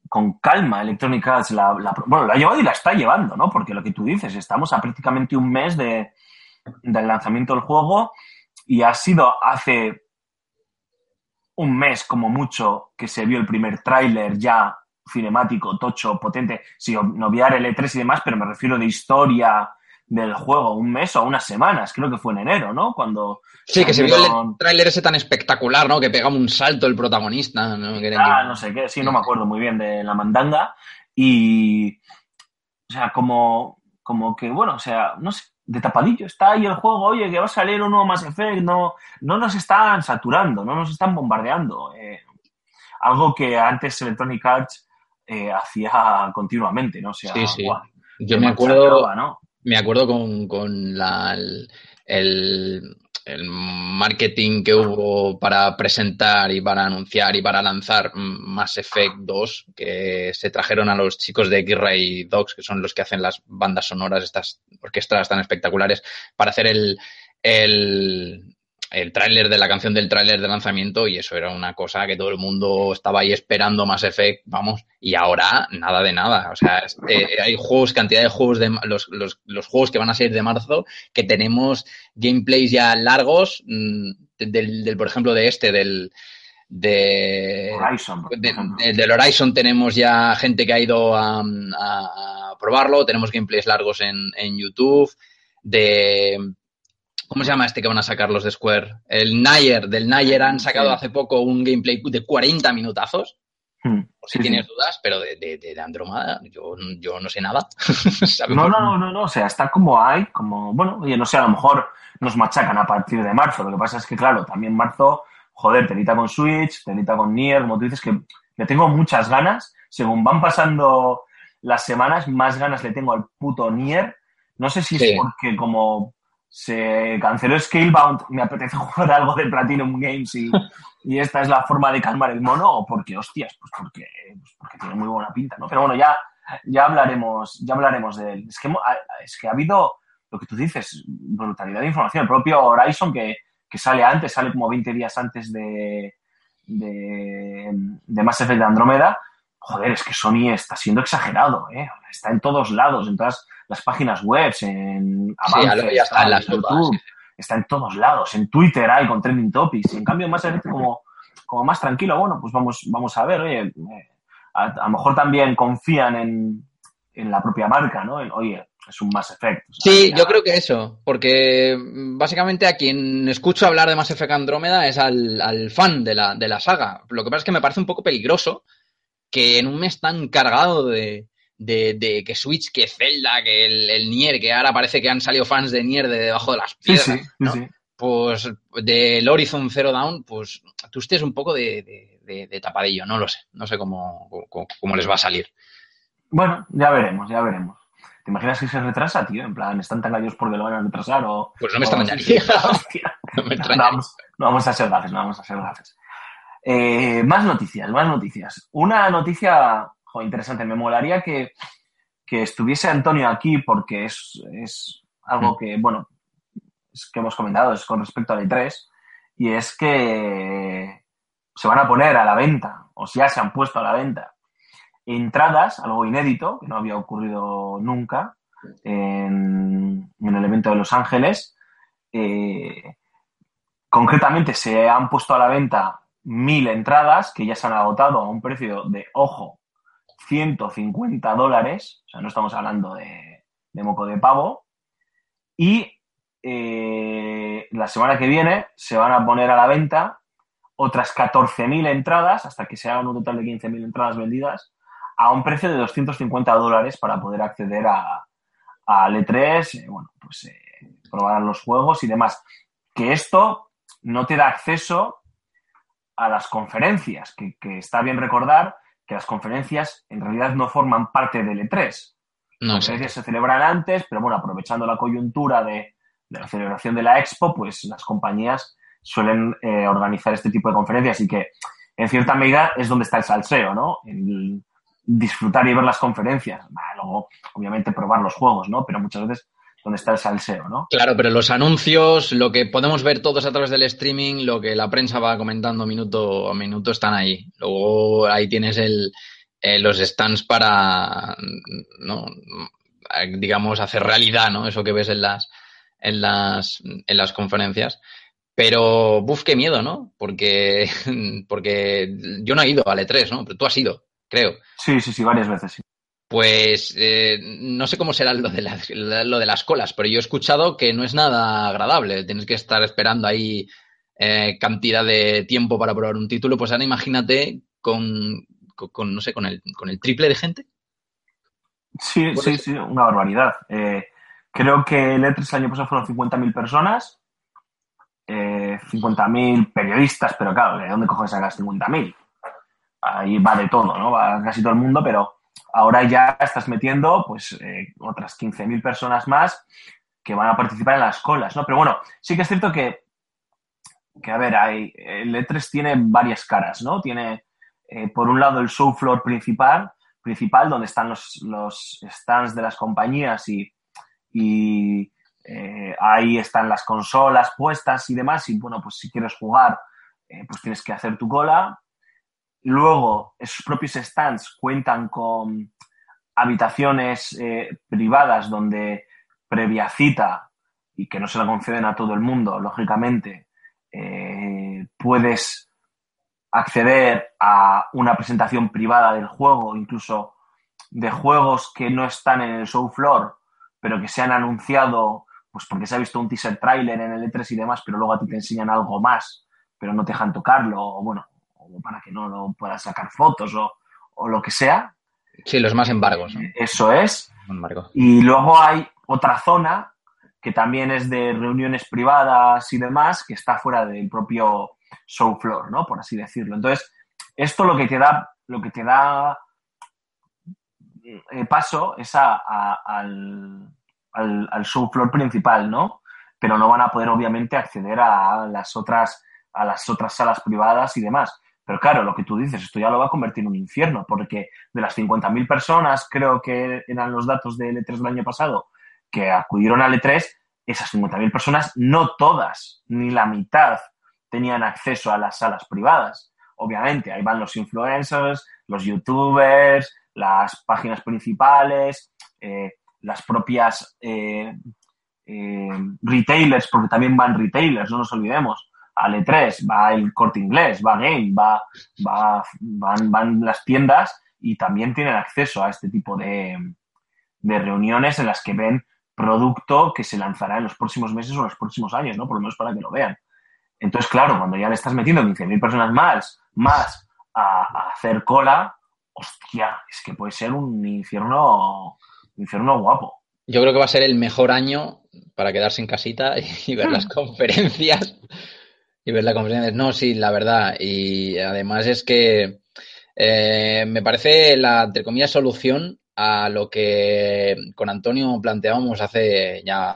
con calma Electronic Arts. La, la- bueno, lo ha llevado y la está llevando, ¿no? Porque lo que tú dices, estamos a prácticamente un mes de, del lanzamiento del juego y ha sido hace un mes como mucho que se vio el primer tráiler ya cinemático, tocho, potente, sin obviar el E3 y demás, pero me refiero de historia del juego, un mes o unas semanas, creo que fue en enero, ¿no? Cuando Sí, que se vio el tráiler ese tan espectacular, ¿no? Que pega un salto el protagonista, ¿no? Ah, no sé qué, sí, no me acuerdo muy bien de la mandanga. Y, o sea, como, como que, bueno, o sea, no sé, de tapadillo está ahí el juego, oye, que va a salir un nuevo Mass Effect, no, no nos están saturando, no nos están bombardeando. eh, algo que antes Electronic Arts eh, hacía continuamente, ¿no? O sea, Sí, sí. Yo me acuerdo, nueva, ¿no? me acuerdo con, con la, el, el- marketing que hubo para presentar y para anunciar y para lanzar Mass Effect 2, que se trajeron a los chicos de X-Ray Dogs, que son los que hacen las bandas sonoras, estas orquestas tan espectaculares, para hacer el, el, el tráiler de la canción del tráiler de lanzamiento y eso era una cosa que todo el mundo estaba ahí esperando Mass Effect, vamos, y ahora nada de nada. O sea, eh, hay juegos, cantidad de juegos de los, los, los, juegos que van a salir de marzo, que tenemos gameplays ya largos, mm, del, del por ejemplo, de este, del de Horizon, de, de, del Horizon tenemos ya gente que ha ido a, a, a probarlo, tenemos gameplays largos en, en YouTube, de ¿Cómo se llama este que van a sacar los de Square? El Nayer. Del Nayer han sacado sí. hace poco un gameplay de 40 minutazos. Hmm. Por si sí, tienes sí. dudas, pero de, de, de, Andromeda yo, yo no sé nada. no, no, no, no, no, o sea, está como hay, como, bueno, oye, no sé, a lo mejor nos machacan a partir de marzo. Lo que pasa es que, claro, también marzo, joder, telita con Switch, telita con Nier, como tú dices, que le tengo muchas ganas. Según van pasando las semanas, más ganas le tengo al puto Nier. No sé si es porque como se canceló Scalebound, me apetece jugar algo de Platinum Games y, y, esta es la forma de calmar el mono, o porque, hostias, pues porque, pues porque tiene muy buena pinta, ¿no? Pero bueno, ya, ya hablaremos, ya hablaremos de él. Es que, es que ha habido, lo que tú dices, brutalidad de información. El propio Horizon, que, que sale antes, sale como 20 días antes de, de, de Mass Effect de Andrómeda, joder, es que Sony está siendo exagerado, ¿eh? Está en todos lados, en todas las páginas web, en avances, sí, está, en las YouTube, está en todos lados, en Twitter hay con trending topics, y en cambio más como, como más tranquilo, bueno, pues vamos, vamos a ver, oye, eh, a, a, lo mejor también confían en, en la propia marca, ¿no? En, oye, es un Mass Effect. O sea, sí, ya... yo creo que eso, porque básicamente a quien escucho hablar de Mass Effect Andrómeda es al, al fan de la, de la saga. Lo que pasa es que me parece un poco peligroso que en un mes tan cargado de, de, de, que Switch, que Zelda, que el, el, Nier, que ahora parece que han salido fans de Nier de debajo de las piedras, sí, sí, ¿no? sí. Pues del Horizon Zero Dawn, pues tú estés un poco de, de, de, tapadillo, no lo sé, no sé cómo, cómo, cómo, les va a salir. Bueno, ya veremos, ya veremos. ¿Te imaginas que se retrasa, tío? En plan, ¿están tan gallos porque lo van a retrasar o...? Pues no me extrañaría. no, me extrañaría. No, vamos, no vamos a ser gafes, no vamos a ser gafes. Eh, más noticias, más noticias. Una noticia jo, interesante. Me molaría que, que, estuviese Antonio aquí porque es, es algo que, bueno, es que hemos comentado, es con respecto al E3, y es que se van a poner a la venta, o ya se han puesto a la venta, entradas, algo inédito, que no había ocurrido nunca en, en el evento de Los Ángeles. Eh, concretamente se han puesto a la venta mil entradas que ya se han agotado a un precio de, ojo, 150 dólares, o sea, no estamos hablando de, moco de pavo, y eh, la semana que viene se van a poner a la venta otras 14.000 entradas, hasta que se hagan un total de 15.000 entradas vendidas, a un precio de 250 dólares para poder acceder a, a L3, eh, bueno, pues eh, probar los juegos y demás. Que esto no te da acceso a las conferencias, que, está bien recordar que las conferencias en realidad no forman parte del E3. No, las conferencias se celebran antes, pero bueno, aprovechando la coyuntura de, de, la celebración de la Expo, pues las compañías suelen eh, organizar este tipo de conferencias y que en cierta medida es donde está el salseo, ¿no? El disfrutar y ver las conferencias. Bah, luego, obviamente, probar los juegos, ¿no? Pero muchas veces donde está el salseo, ¿no? Claro, pero los anuncios, lo que podemos ver todos a través del streaming, lo que la prensa va comentando minuto a minuto, están ahí. Luego ahí tienes el, eh, los stands para, ¿no? digamos, hacer realidad, ¿no? Eso que ves en las, en las, en las conferencias. Pero, buf, qué miedo, ¿no? Porque, porque yo no he ido al E3, ¿no? Pero tú has ido, creo. Sí, sí, sí, varias veces, sí. Pues eh, no sé cómo será lo de, las, lo de las colas, pero yo he escuchado que no es nada agradable. Tienes que estar esperando ahí eh, cantidad de tiempo para probar un título. Pues ahora imagínate con, con, con no sé, con el, con el triple de gente. Sí, sí, sí, una barbaridad. Eh, creo que el E3 el año pasado fueron 50.000 personas, eh, 50.000 periodistas, pero claro, ¿de dónde coges sacas 50.000? Ahí va de todo, ¿no? Va casi todo el mundo, pero ahora ya estás metiendo pues eh, otras 15.000 personas más que van a participar en las colas, ¿no? Pero bueno, sí que es cierto que que, a ver, hay, el E3 tiene varias caras, ¿no? Tiene, eh, por un lado, el show floor principal, principal donde están los, los stands de las compañías y, y eh, ahí están las consolas puestas y demás. Y bueno, pues si quieres jugar, eh, pues tienes que hacer tu cola. Luego, esos propios stands cuentan con habitaciones eh, privadas donde previa cita y que no se la conceden a todo el mundo, lógicamente, eh, puedes acceder a una presentación privada del juego, incluso de juegos que no están en el show floor, pero que se han anunciado, pues porque se ha visto un teaser trailer en el E3 y demás, pero luego a ti te enseñan algo más, pero no te dejan tocarlo, o bueno, para que no lo puedas sacar fotos o, o lo que sea. Sí, los más embargos. ¿no? Eso es. Embargo. Y luego hay otra zona que también es de reuniones privadas y demás, que está fuera del propio show floor, ¿no? Por así decirlo. Entonces, esto lo que te da, lo que te da eh, paso es a- a- al, al- al show floor principal, ¿no? Pero no van a poder, obviamente, acceder a las otras, a las otras salas privadas y demás. Pero claro, lo que tú dices, esto ya lo va a convertir en un infierno, porque de las 50.000 personas, creo que eran los datos del E3 del año pasado, que acudieron al E3, esas 50.000 personas, no todas, ni la mitad, tenían acceso a las salas privadas. Obviamente, ahí van los influencers, los youtubers, las páginas principales, eh, las propias eh, eh, retailers, porque también van retailers, no nos olvidemos. Al E3 va el corte inglés, va Game, va, va, van, van las tiendas y también tienen acceso a este tipo de, de reuniones en las que ven producto que se lanzará en los próximos meses o en los próximos años, ¿no? Por lo menos para que lo vean. Entonces, claro, cuando ya le estás metiendo 15.000 personas más, más a, a hacer cola, hostia, es que puede ser un infierno, un infierno guapo. Yo creo que va a ser el mejor año para quedarse en casita y ver las conferencias. Y ver las conferencias. No, sí, la verdad. Y además es que eh, me parece la, entre comillas, solución a lo que con Antonio planteábamos hace ya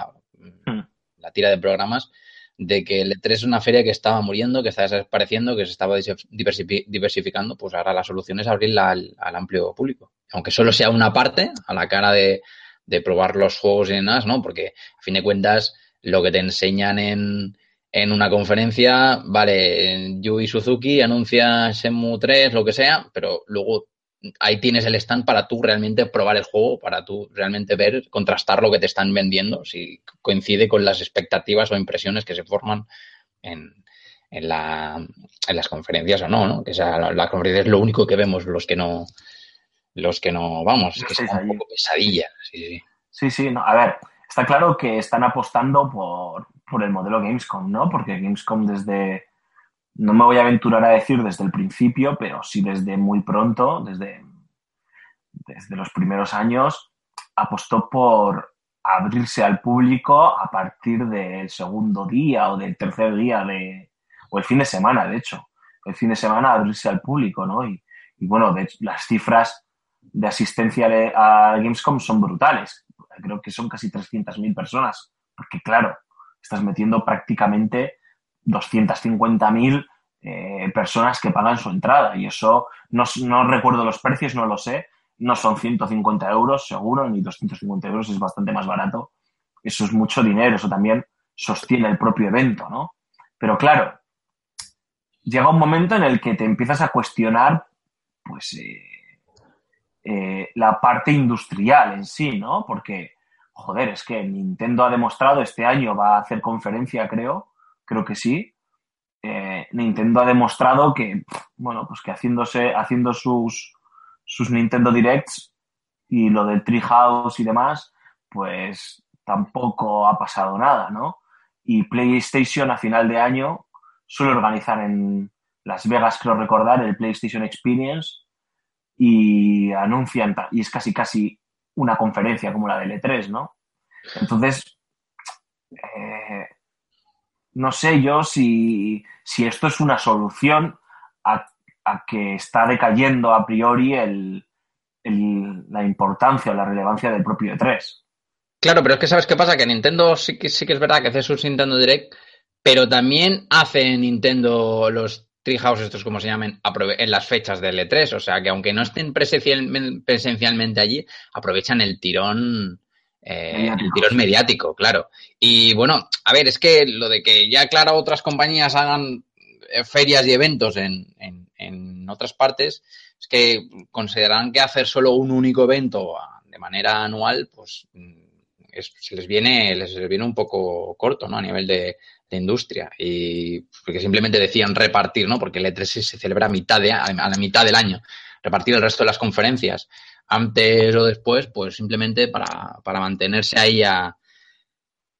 Hmm. la tira de programas, de que el E3 es una feria que estaba muriendo, que estaba desapareciendo, que se estaba diversifi- diversificando, pues ahora la solución es abrirla al, al amplio público. Aunque solo sea una parte, a la cara de, de probar los juegos y demás, ¿no? Porque a fin de cuentas, lo que te enseñan en, en una conferencia, vale, Yui Suzuki anuncia Shenmue 3, lo que sea, pero luego ahí tienes el stand para tú realmente probar el juego, para tú realmente ver, contrastar lo que te están vendiendo, si coincide con las expectativas o impresiones que se forman en, en, la, en las conferencias o no, ¿no? Que esa, la, la conferencia es lo único que vemos los que no, los que no vamos, No que es un poco pesadilla. Sí, sí. Sí, sí, no, a ver, está claro que están apostando por, por el modelo Gamescom, ¿no? Porque Gamescom desde, no me voy a aventurar a decir desde el principio, pero sí desde muy pronto, desde, desde los primeros años, apostó por abrirse al público a partir del segundo día o del tercer día de, o el fin de semana, de hecho, el fin de semana abrirse al público, ¿no? Y, y bueno, de hecho, las cifras de asistencia a Gamescom son brutales. Creo que son casi 300.000 personas, porque claro, estás metiendo prácticamente 250.000 eh, personas que pagan su entrada y eso no, no recuerdo los precios, no lo sé, no son 150 euros seguro, ni 250 euros, es bastante más barato. Eso es mucho dinero, eso también sostiene el propio evento, ¿no? Pero claro, llega un momento en el que te empiezas a cuestionar, pues, eh, eh, la parte industrial en sí, ¿no? Porque, joder, es que Nintendo ha demostrado este año, va a hacer conferencia, creo, creo que sí. Eh, Nintendo ha demostrado que, bueno, pues que haciéndose, haciendo sus, sus Nintendo Directs y lo del Treehouse y demás, pues tampoco ha pasado nada, ¿no? Y PlayStation a final de año suele organizar en Las Vegas, creo recordar, el PlayStation Experience y anuncian, y es casi casi una conferencia como la del E3, ¿no? Entonces, eh, no sé yo si, si esto es una solución a, a que está decayendo a priori el, el- la importancia o la relevancia del propio E3. Claro, pero es que sabes qué pasa, que Nintendo sí que sí que es verdad que hace sus Nintendo Direct, pero también hace Nintendo los Treehouse, estos como se aprove- en las fechas del E3. O sea que aunque no estén presencial- presencialmente allí, aprovechan el tirón. eh, el tirón mediático, claro. Y bueno, a ver, es que lo de que ya, claro, otras compañías hagan eh, ferias y eventos en, en- en otras partes, es que consideran que hacer solo un único evento de manera anual, pues mm, es- se les viene, les viene un poco corto, ¿no? A nivel de, de industria. Y porque simplemente decían repartir, ¿no? Porque el E3 se celebra a mitad de, a la mitad del año. Repartir el resto de las conferencias. Antes o después, pues simplemente para, para mantenerse ahí a,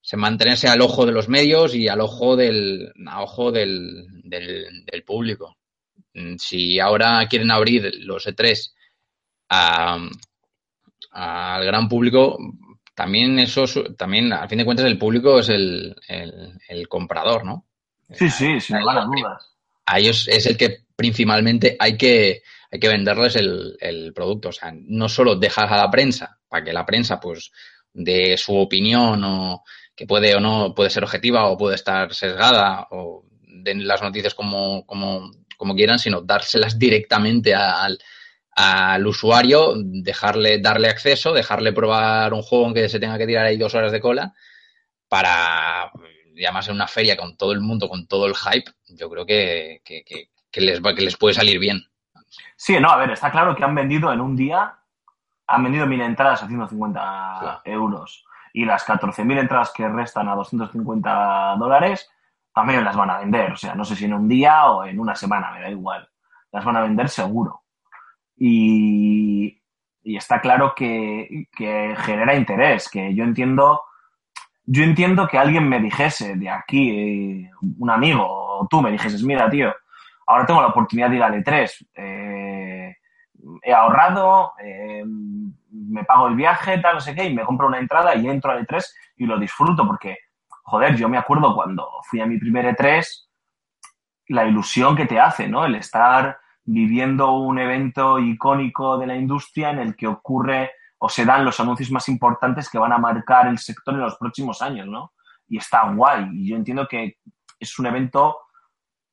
se mantenerse al ojo de los medios y al ojo del, al ojo del, del, del público. Si ahora quieren abrir los E3 a- al gran público, también eso, es- también a fin de cuentas el público es el, el, el comprador, ¿no? Sí, sí, sin lugar a dudas. A ellos es el que principalmente hay que, hay que venderles el, el producto. O sea, no solo dejas a la prensa para que la prensa, pues, de su opinión o que puede o no puede ser objetiva o puede estar sesgada o den las noticias como, como, como quieran, sino dárselas directamente a- al, al usuario, dejarle, darle acceso, dejarle probar un juego en que se tenga que tirar ahí dos horas de cola para, y además en una feria con todo el mundo, con todo el hype, yo creo que, que, que- que les, va, que les puede salir bien. Sí, no, a ver, está claro que han vendido en un día, han vendido mil entradas a 150 Claro. euros y las 14.000 entradas que restan a 250 dólares también las van a vender. O sea, no sé si en un día o en una semana, me da igual. Las van a vender seguro. Y, está claro que, que genera interés, que yo entiendo, yo entiendo que alguien me dijese de aquí, eh, un amigo, o tú me dijeses, mira, tío, ahora tengo la oportunidad de ir al E3. eh, he ahorrado, eh, me pago el viaje, tal, no sé qué, y me compro una entrada y entro al E3 y lo disfruto porque, joder, yo me acuerdo cuando fui a mi primer E3, la ilusión que te hace, ¿no? El estar viviendo un evento icónico de la industria en el que ocurre o se dan los anuncios más importantes que van a marcar el sector en los próximos años, ¿no? Y está guay. Y yo entiendo que es un evento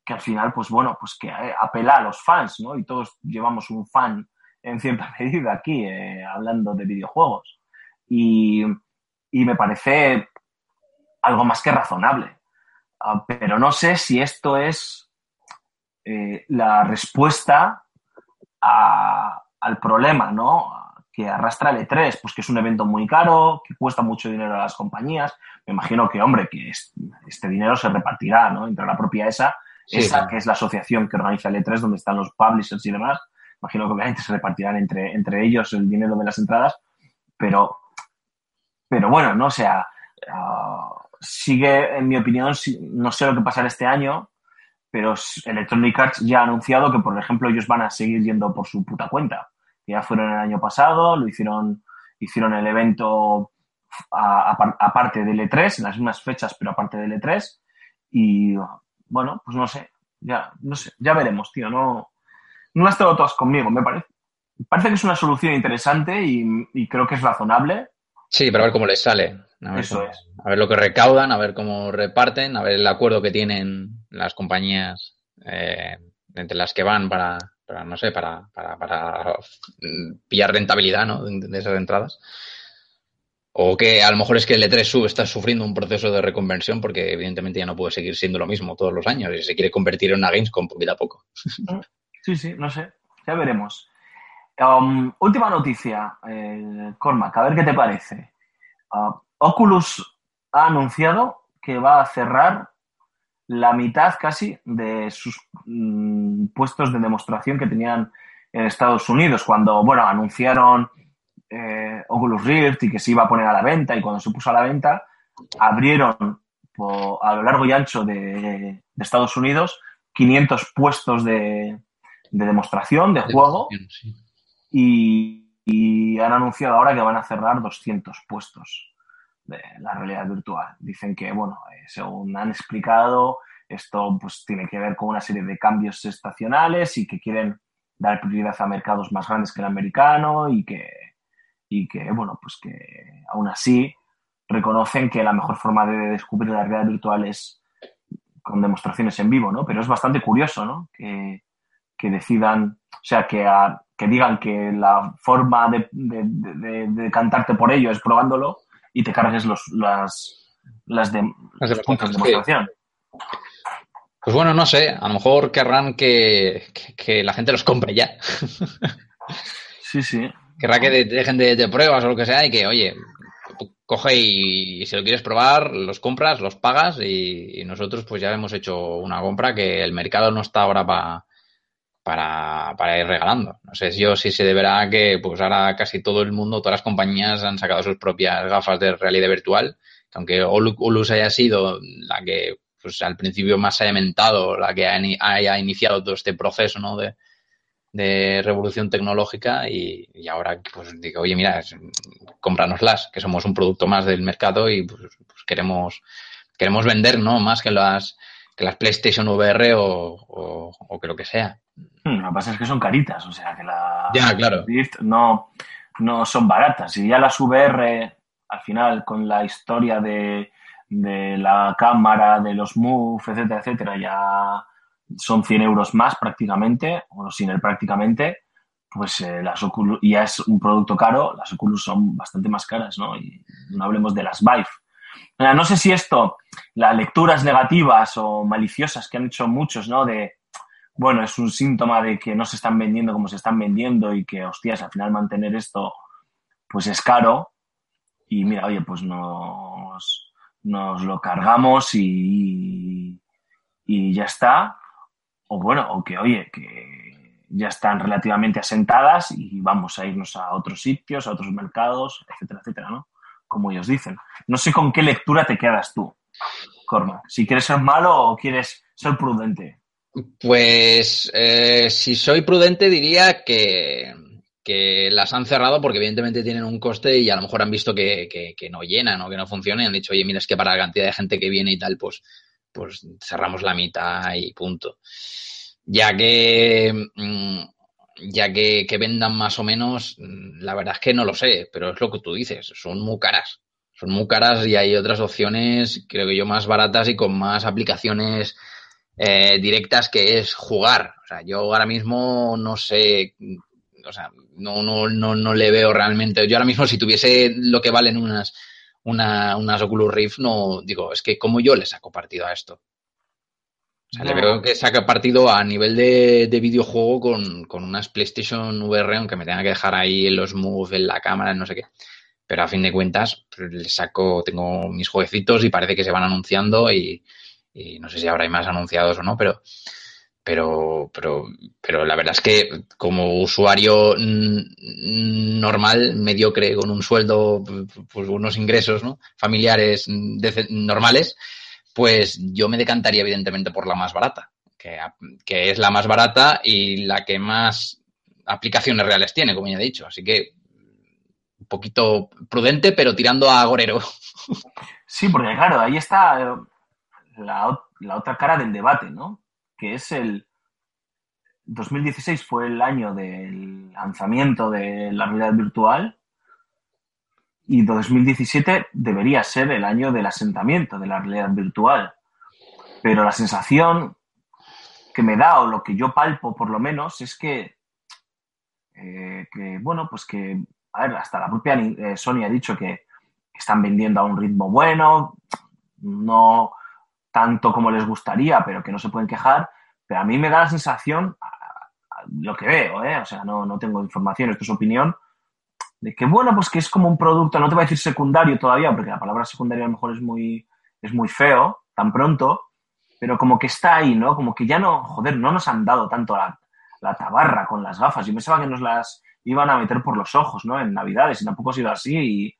que al final, pues bueno, pues que eh, apela a los fans, ¿no? Y todos llevamos un fan en cierta medida aquí, eh, hablando de videojuegos. Y, me parece algo más que razonable. Ah, pero no sé si esto es eh, la respuesta a- al problema, ¿no? Que arrastra el E3, pues que es un evento muy caro, que cuesta mucho dinero a las compañías. Me imagino que, hombre, que es- este dinero se repartirá, ¿no? Entre la propia ESA Sí, esa claro. que es la asociación que organiza el E3, donde están los publishers y demás. Imagino que obviamente se repartirán entre, entre ellos el dinero de las entradas, pero, pero bueno, no o sea, ah, sigue, en mi opinión, no sé lo que pasará este año, pero Electronic Arts ya ha anunciado que, por ejemplo, ellos van a seguir yendo por su puta cuenta. Ya fueron el año pasado, lo hicieron, hicieron el evento aparte del E3, en las mismas fechas, pero aparte del E3, y bueno, pues no sé, ya, no sé, ya veremos, tío, no, no las tengo todas conmigo, me parece. Parece que es una solución interesante y creo que es razonable. Sí, pero a ver cómo les sale. A ver, Eso cómo- es. a ver lo que recaudan, a ver cómo reparten, a ver el acuerdo que tienen las compañías eh, entre las que van para, para no sé, para, para, para mm, pillar rentabilidad ¿no? de, esas entradas. O que a lo mejor es que el E3 sub está sufriendo un proceso de reconversión porque evidentemente ya no puede seguir siendo lo mismo todos los años y se quiere convertir en una Gamescom poquito a poco. Sí, sí, no sé, ya veremos. Um, última noticia, eh, Cormac, a ver qué te parece. Ah, Oculus ha anunciado que va a cerrar la mitad casi de sus mm, puestos de demostración que tenían en Estados Unidos cuando, bueno, anunciaron eh, Oculus Rift y que se iba a poner a la venta y cuando se puso a la venta abrieron a lo largo y ancho de, de Estados Unidos 500 puestos de, de demostración de juego Sí. Y, han anunciado ahora que van a cerrar 200 puestos de la realidad virtual. Dicen que, bueno, eh, según han explicado, esto pues tiene que ver con una serie de cambios estacionales y que quieren dar prioridad a mercados más grandes que el americano y que, y que bueno, pues que aún así reconocen que la mejor forma de descubrir la realidad virtual es con demostraciones en vivo, ¿no? Pero es bastante curioso, ¿no? Que, que decidan, o sea, que, a- que digan que la forma de, de, de- de cantarte por ello es probándolo y te cargues los, las, las de, Las los puntos de sí. demostración. Pues bueno, no sé, a lo mejor querrán que, que- que la gente los compre ya. Sí, sí. Querrá que de- dejen de, de pruebas o lo que sea y que, oye, coge y, si lo quieres probar, los compras, los pagas y, y nosotros pues ya hemos hecho una compra que el mercado no está ahora pa- para, para ir regalando. No sé yo si se deberá que pues ahora casi todo el mundo, todas las compañías han sacado sus propias gafas de realidad virtual, que aunque Oculus haya sido la que pues al principio más haya mentado, la que haya, haya iniciado todo este proceso, ¿no? De, de revolución tecnológica y, y ahora pues digo, oye, mira, es- cómpranoslas, que somos un producto más del mercado y pues, pues queremos queremos vender, ¿no? Más que las que las PlayStation VR o, o- o que lo que sea. Hmm, Lo que pasa es que son caritas, o sea, que la Ya, claro. Rift no, no son baratas. Y ya las VR, al final, con la historia de, de la cámara, de los Move, etcétera, etcétera, ya son 100 euros más prácticamente, o sin el prácticamente, pues eh, las Oculus, ya es un producto caro, las Oculus son bastante más caras, ¿no? Y no hablemos de las Vive. No sé si esto, las lecturas negativas o maliciosas que han hecho muchos, ¿no? De, bueno, es un síntoma de que no se están vendiendo como se están vendiendo y que, hostias, al final mantener esto, pues es caro. Y mira, oye, pues nos, nos lo cargamos y, y ya está. O bueno, o que, oye, que ya están relativamente asentadas y vamos a irnos a otros sitios, a otros mercados, etcétera, etcétera, ¿no? Como ellos dicen. No sé con qué lectura te quedas tú, Corma. Si quieres ser malo o quieres ser prudente. Pues eh, si soy prudente diría que, que las han cerrado porque evidentemente tienen un coste y a lo mejor han visto que, que- no llenan o que no funcionan han dicho, oye, mira, es que para la cantidad de gente que viene y tal, pues, pues cerramos la mitad y punto. Ya que, mm, ya que, que vendan más o menos, mm, la verdad es que no lo sé, pero es lo que tú dices, son muy caras. Son muy caras y hay otras opciones, creo que yo, más baratas y con más aplicaciones eh, directas que es jugar. O sea, yo ahora mismo no sé, o sea, no, no, no, no le veo realmente. Yo ahora mismo si tuviese lo que valen unas, una, unas Oculus Rift, no digo, es que como yo le saco partido a esto. O sea, le veo que saca partido a nivel de, de videojuego con, con unas PlayStation VR, aunque me tenga que dejar ahí en los moves, en la cámara, en no sé qué. Pero a fin de cuentas, pues, le saco, tengo mis jueguecitos y parece que se van anunciando y, y no sé si habrá más anunciados o no, pero, pero, pero, pero la verdad es que como usuario normal, mediocre, con un sueldo, pues unos ingresos ¿no? familiares mm, normales, pues yo me decantaría evidentemente por la más barata, que, que es la más barata y la que más aplicaciones reales tiene, como ya he dicho. Así que un poquito prudente, pero tirando a agorero. Sí, porque claro, ahí está eh, la, la otra cara del debate, ¿no? Que es el 2016 fue el año del lanzamiento de la realidad virtual y 2017 debería ser el año del asentamiento de la realidad virtual. Pero la sensación que me da, o lo que yo palpo por lo menos, es que, eh, que bueno, pues que, a ver, hasta la propia eh, Sony ha dicho que están vendiendo a un ritmo bueno, no tanto como les gustaría, pero que no se pueden quejar. Pero a mí me da la sensación, lo que veo, ¿eh? o sea, no, no tengo información, esto es opinión, de que bueno, pues que es como un producto, no te voy a decir secundario todavía, porque la palabra secundario a lo mejor es muy, es muy feo, tan pronto, pero como que está ahí, ¿no? Como que ya no, joder, no nos han dado tanto la, la tabarra con las gafas. Yo pensaba que nos las iban a meter por los ojos, ¿no? En Navidades, y tampoco ha sido así, y,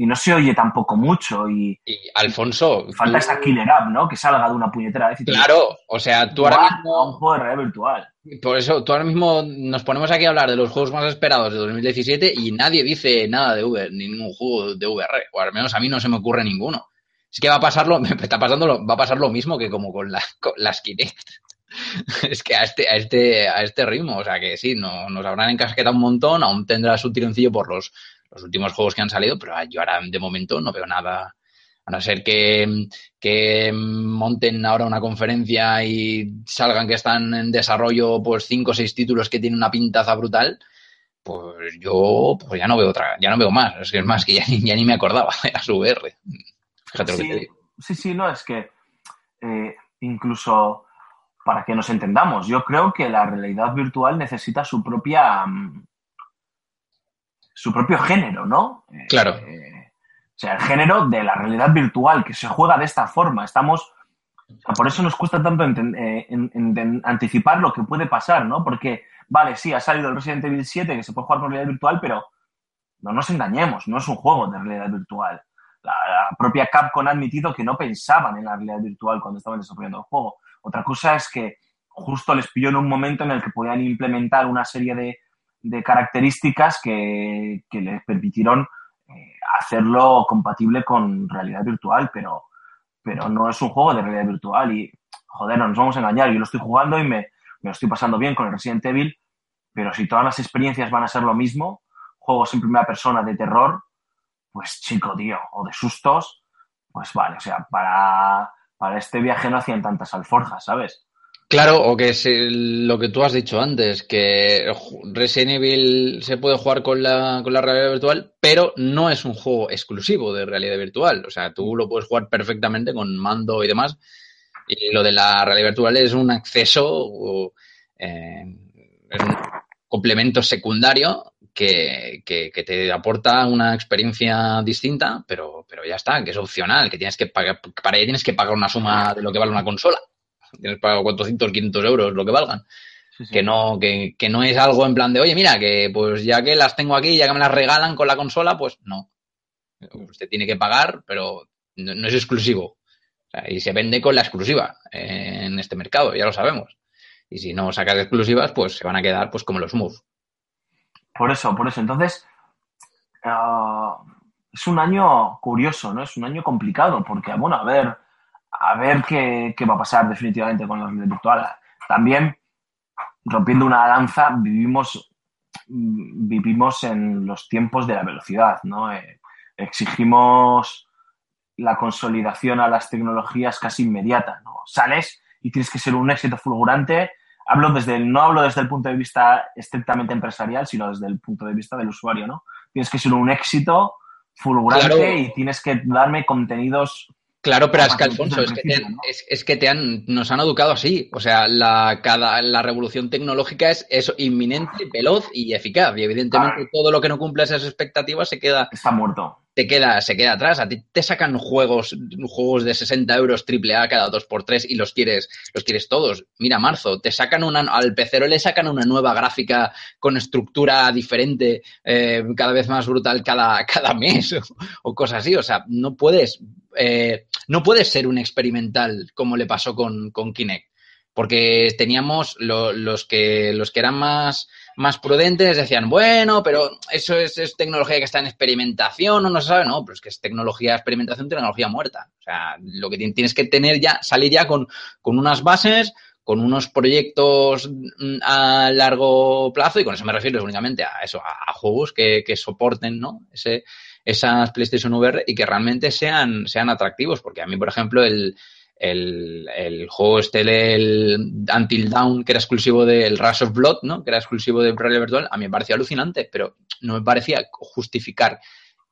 y no se oye tampoco mucho, y Y Alfonso, falta esa killer app, ¿no? Que salga de una puñetera vez y te claro, o sea, tú ahora "Guau, mismo un juego de realidad virtual. Por eso, tú ahora mismo nos ponemos aquí a hablar de los juegos más esperados de 2017 y nadie dice nada de VR, ni ningún juego de VR, o al menos a mí no se me ocurre ninguno. Es que va a pasarlo, me está pasando, lo- va a pasar lo mismo que como con, la, con las Kinect. Es que a este, a este, a este ritmo, o sea que sí, no, nos habrán encasquetado un montón, aún tendrá su tironcillo por los, los últimos juegos que han salido, pero yo ahora de momento no veo nada A no ser que, que monten ahora una conferencia y salgan que están en desarrollo pues cinco o seis títulos que tienen una pintaza brutal, pues yo pues ya no veo otra, ya no veo más. Es que es más que ya, ni- ya ni me acordaba de las VR. Fíjate lo que te Sí, digo. sí, sí, no, es que eh, incluso para que nos entendamos, yo creo que la realidad virtual necesita su propia mm, su propio género, ¿no? Eh, Claro. eh, o sea, el género de la realidad virtual, que se juega de esta forma. Estamos. o sea, por eso nos cuesta tanto enten- eh, en- en- anticipar lo que puede pasar, ¿no? Porque, vale, sí, ha salido el Resident Evil 7 que se puede jugar con realidad virtual, pero no nos engañemos, no es un juego de realidad virtual. La, la propia Capcom ha admitido que no pensaban en la realidad virtual cuando estaban desarrollando el juego. Otra cosa es que justo les pilló en un momento en el que podían implementar una serie de, de características que, que les permitieron eh, hacerlo compatible con realidad virtual, pero, pero no es un juego de realidad virtual y, joder, no nos vamos a engañar. Yo lo estoy jugando y me, me lo estoy pasando bien con el Resident Evil, pero si todas las experiencias van a ser lo mismo, juegos en primera persona de terror, pues chico, tío, o de sustos, pues vale, o sea, para, para este viaje no hacían tantas alforjas, ¿sabes? Claro, o que es lo que tú has dicho antes, que Resident Evil se puede jugar con la, con la realidad virtual, pero no es un juego exclusivo de realidad virtual. O sea, tú lo puedes jugar perfectamente con mando y demás. Y lo de la realidad virtual es un acceso, eh, es un complemento secundario que, que- que te aporta una experiencia distinta, pero, pero ya está, que es opcional, que tienes que pagar, para ello tienes que pagar una suma de lo que vale una consola. Tienes pagado 400, 500 euros, lo que valgan. Sí, sí. Que no, que, que no es algo en plan de, oye, mira, que pues ya que las tengo aquí, ya que me las regalan con la consola, pues no. Usted tiene que pagar, pero no, no es exclusivo. O sea, y se vende con la exclusiva en este mercado, ya lo sabemos. Y si no sacas exclusivas, pues se van a quedar pues como los Move. Por eso, por eso. Entonces, ah, es un año curioso, ¿no? Es un año complicado, porque, bueno, a ver, a ver qué, qué va a pasar definitivamente con la realidad virtual. También, rompiendo una lanza, vivimos, vivimos en los tiempos de la velocidad, ¿no? Eh, exigimos la consolidación a las tecnologías casi inmediata, ¿no? Sales y tienes que ser un éxito fulgurante. Hablo desde el, no hablo desde el punto de vista estrictamente empresarial, sino desde el punto de vista del usuario, ¿no? Tienes que ser un éxito fulgurante Claro. y tienes que darme contenidos Claro, pero es que Alfonso, al es que, te han, ¿no? es, es que te han, nos han educado así. O sea, la, cada, la revolución tecnológica es eso, inminente, veloz y eficaz. Y evidentemente Claro. todo lo que no cumple esas expectativas se queda, está muerto. Te queda, se queda atrás. A ti te sacan juegos, juegos de 60 euros triple A cada 2x3 y los quieres, los quieres todos. Mira, marzo, te sacan una, al pecero le sacan una nueva gráfica con estructura diferente, eh, cada vez más brutal cada, cada mes o, cosas así. O sea, no puedes, eh, no puedes ser un experimental como le pasó con, con Kinect. Porque teníamos lo- los, que, los que eran más, más prudentes decían, bueno, pero eso es, es tecnología que está en experimentación o no se sabe, no, pero es que es tecnología experimentación, tecnología muerta. O sea, lo que ti- tienes que tener ya, salir ya con, con unas bases, con unos proyectos mm, a largo plazo, y con eso me refiero únicamente a eso, a, a juegos que, que soporten, ¿no? Ese, esas PlayStation VR y que realmente sean, sean atractivos, porque a mí, por ejemplo, el, el, el juego este, el Until Dawn, que era exclusivo del Rush of Blood, ¿no? Que era exclusivo de realidad virtual, a mí me parecía alucinante, pero no me parecía justificar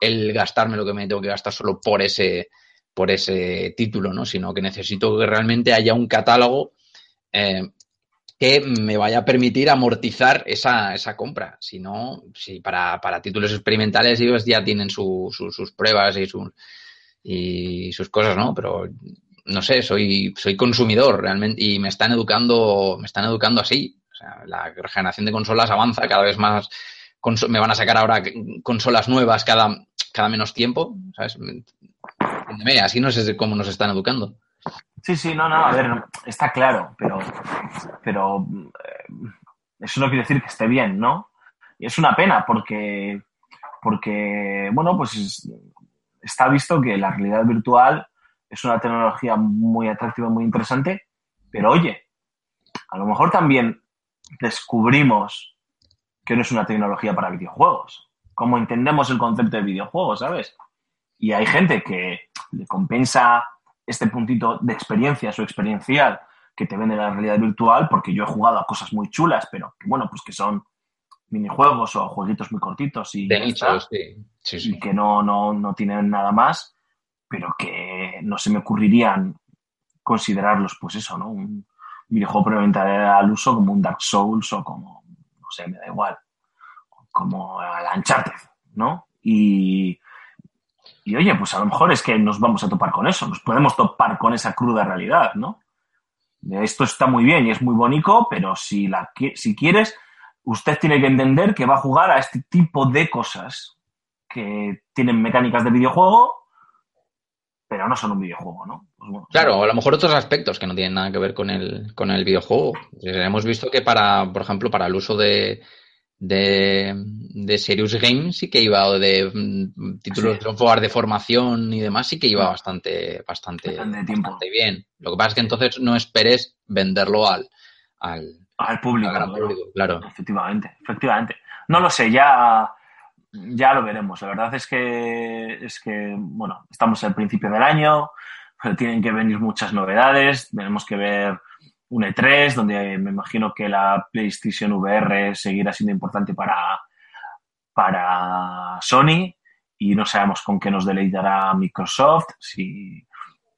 el gastarme lo que me tengo que gastar solo por ese, por ese título, ¿no? Sino que necesito que realmente haya un catálogo eh, que me vaya a permitir amortizar esa, esa compra. Si no, si para, para títulos experimentales ellos ya tienen su- su- sus pruebas y sus, y sus cosas, ¿no? Pero no sé, soy, soy consumidor realmente y me están educando, me están educando así. O sea, la generación de consolas avanza cada vez más. me van a sacar ahora consolas nuevas cada, cada menos tiempo, ¿sabes? Así no sé cómo nos están educando. Sí, sí, no, no, a ver, está claro, pero, pero eh, eso no quiere decir que esté bien, ¿no? Y es una pena porque, porque bueno, pues es- está visto que la realidad virtual es una tecnología muy atractiva, muy interesante, pero oye, a lo mejor también descubrimos que no es una tecnología para videojuegos, como entendemos el concepto de videojuegos, ¿sabes? Y hay gente que le compensa este puntito de experiencia, su experiencial, que te vende la realidad virtual, porque yo he jugado a cosas muy chulas, pero que bueno, pues que son minijuegos o jueguitos muy cortitos y, De sí. Sí, y que no, no, no tienen nada más, pero que no se me ocurrirían considerarlos, pues eso, ¿no? Un videojuego previamente al uso como un Dark Souls o como, no sé, me da igual, como el Uncharted, ¿no? Y, y oye, pues a lo mejor es que nos vamos a topar con eso, nos podemos topar con esa cruda realidad, ¿no? Esto está muy bien y es muy bonito, pero si, la, si quieres, usted tiene que entender que va a jugar a este tipo de cosas que tienen mecánicas de videojuego, pero no son un videojuego, ¿no? Pues bueno, Claro, a lo mejor otros aspectos que no tienen nada que ver con el, con el videojuego. Eh, Hemos visto que para, por ejemplo, para el uso de, de, de Serious Games sí que iba, o de mm, títulos de de formación y demás, sí que iba bastante, bastante, Bastante bien. Lo que pasa es que entonces no esperes venderlo al, al, al público. al público, claro. Efectivamente, efectivamente. No lo sé, ya, ya lo veremos. La verdad es que, es que, bueno, estamos al principio del año, pero tienen que venir muchas novedades. Tenemos que ver un E3, donde me imagino que la PlayStation VR seguirá siendo importante para, para Sony y no sabemos con qué nos deleitará Microsoft, si,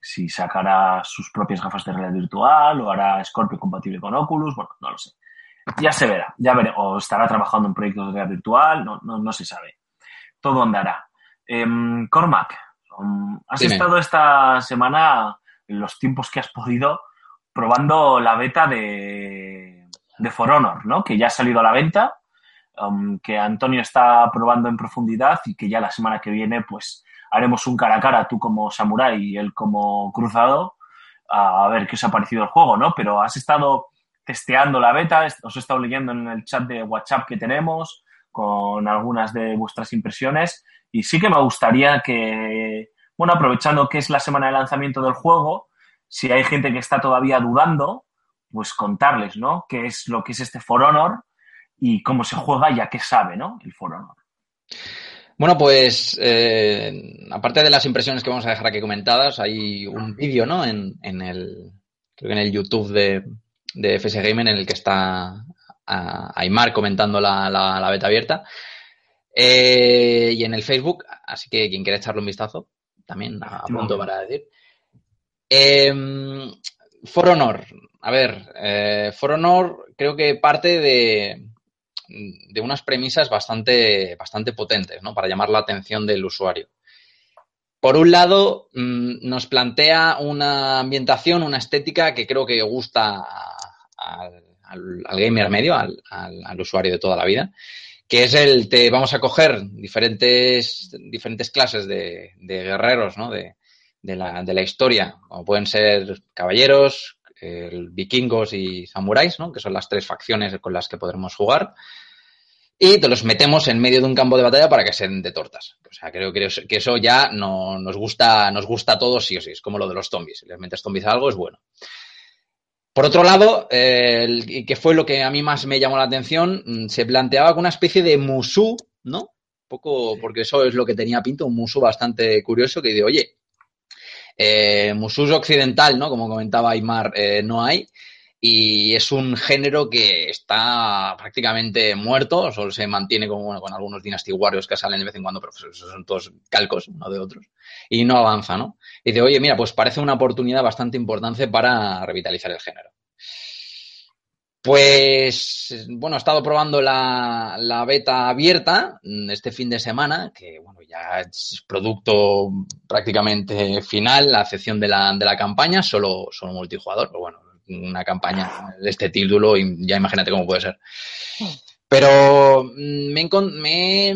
si sacará sus propias gafas de realidad virtual o hará Scorpio compatible con Oculus, bueno, no lo sé. Ya se verá, ya veré, o estará trabajando en proyectos de realidad virtual, no, no, no se sabe. Todo andará. Em, Cormac, um, has Dime. estado esta semana, en los tiempos que has podido, probando la beta de, de For Honor, ¿no? Que ya ha salido a la venta, um, que Antonio está probando en profundidad y que ya la semana que viene, pues, haremos un cara a cara, tú como samurái y él como cruzado, a ver qué os ha parecido el juego, ¿no? Pero has estado testeando la beta, os he estado leyendo en el chat de WhatsApp que tenemos con algunas de vuestras impresiones y sí que me gustaría que, bueno, aprovechando que es la semana de lanzamiento del juego, si hay gente que está todavía dudando, pues contarles, ¿no? ¿Qué es lo que es este For Honor y cómo se juega ya que sabe, ¿no? El For Honor. Bueno, pues eh, aparte de las impresiones que vamos a dejar aquí comentadas, hay un vídeo, ¿no? En, en el, creo que en el YouTube de, de FS Gamer en el que está Aymar comentando la, la- la beta abierta. Eh, y en el Facebook, así que quien quiera echarle un vistazo, también a punto para decir. Eh, For Honor, a ver, eh, For Honor creo que parte de, de unas premisas bastante, bastante potentes, ¿no? Para llamar la atención del usuario. Por un lado, mm, nos plantea una ambientación, una estética que creo que gusta al, al- gamer medio, al, al- usuario de toda la vida, que es el te vamos a coger diferentes, diferentes clases de, de guerreros, ¿no? De, de la, de la historia, como pueden ser caballeros, vikingos y samuráis, ¿no? Que son las tres facciones con las que podremos jugar y te los metemos en medio de un campo de batalla para que se den de tortas. O sea, creo que eso ya no, nos, gusta, nos gusta a todos sí o sí. Es como lo de los zombies. Si les metes zombies a algo, es bueno. Por otro lado, eh, el- que fue lo que a mí más me llamó la atención, mm, se planteaba con una especie de musú, ¿no? Un poco, porque eso es lo que tenía pinto, un musú bastante curioso que digo, oye, eh, musús occidental, ¿no? Como comentaba Aymar, eh, no hay. Y es un género que está prácticamente muerto, solo se mantiene como, bueno, con algunos Dynasty Warriors que salen de vez en cuando, pero pues son todos calcos uno de otros. Y no avanza, ¿no? Y dice, oye, mira, pues parece una oportunidad bastante importante para revitalizar el género. Pues, bueno, he estado probando la, la beta abierta mm, este fin de semana, que bueno, ya es producto prácticamente final, la excepción de la, de la campaña, solo, solo multijugador, pero bueno, una campaña de este título y ya imagínate cómo puede ser. Pero mm, me, me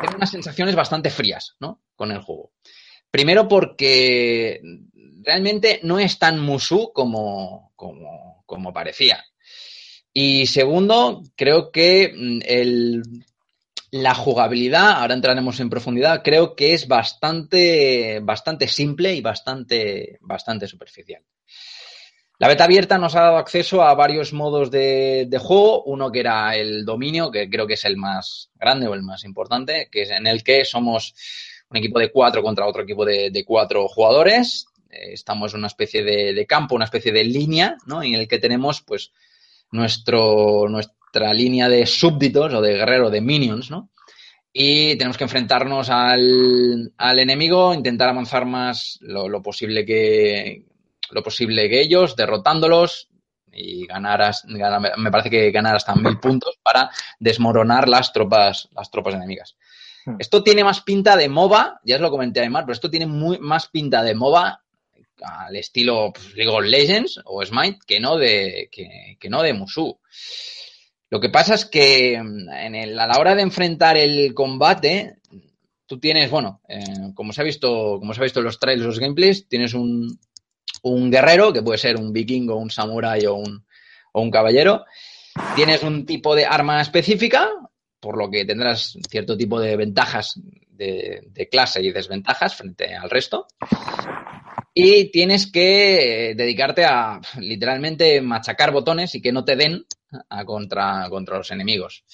tengo unas sensaciones bastante frías, ¿no? Con el juego. Primero porque realmente no es tan musú como, como, como parecía. Y segundo, creo que mm, el, la jugabilidad, ahora entraremos en profundidad, creo que es bastante, bastante simple y bastante, bastante superficial. La beta abierta nos ha dado acceso a varios modos de, juego. Uno que era el dominio, que creo que es el más grande o el más importante, que es en el que somos un equipo de cuatro contra otro equipo de, cuatro jugadores. Eh, estamos en una especie de, campo, una especie de línea, ¿no? En el que tenemos, pues, nuestro, nuestra línea de súbditos o de guerrero, de minions, ¿no? Y tenemos que enfrentarnos al, al enemigo, intentar avanzar más lo posible que lo posible que ellos, derrotándolos y ganar, as- ganar- me parece que ganar hasta mil puntos para desmoronar las tropas, las tropas enemigas. Hmm. Esto tiene más pinta de MOBA, ya os lo comenté además, pero esto tiene muy, más pinta de MOBA al estilo pues, League of Legends o Smite que no de, que, que no de Musou. Lo que pasa es que mm, en el- a la hora de enfrentar el combate, tú tienes, bueno, eh, como se ha visto, como se ha visto en los trailers, los gameplays, tienes un, un guerrero, que puede ser un vikingo, un samurái o un, o un caballero. Tienes un tipo de arma específica, por lo que tendrás cierto tipo de ventajas de, clase y desventajas frente al resto. Y tienes que eh, dedicarte a literalmente machacar botones y que no te den a contra, contra los enemigos.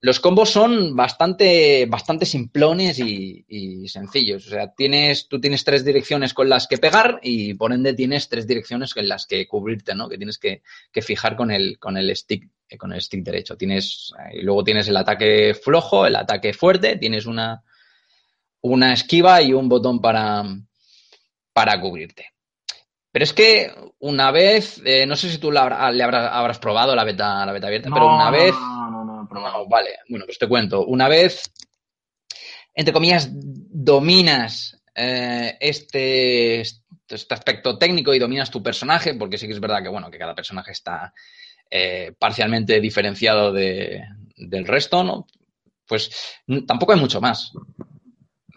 Los combos son bastante, bastante simplones y, y sencillos. O sea, tienes, tú tienes tres direcciones con las que pegar y por ende tienes tres direcciones en las que cubrirte, ¿no? Que tienes que, que fijar con el, con el stick, eh, con el stick derecho. Tienes, eh, y luego tienes el ataque flojo, el ataque fuerte, tienes una, una esquiva y un botón para, para cubrirte. Pero es que una vez, eh, no sé si tú la le habrás, habrás probado la beta, la beta abierta, pero una vez No, no, vale, bueno, pues te cuento. Una vez, entre comillas, dominas eh, este, este aspecto técnico y dominas tu personaje, porque sí que es verdad que, bueno, que cada personaje está eh, parcialmente diferenciado de- del resto, ¿no? Pues tampoco hay mucho más.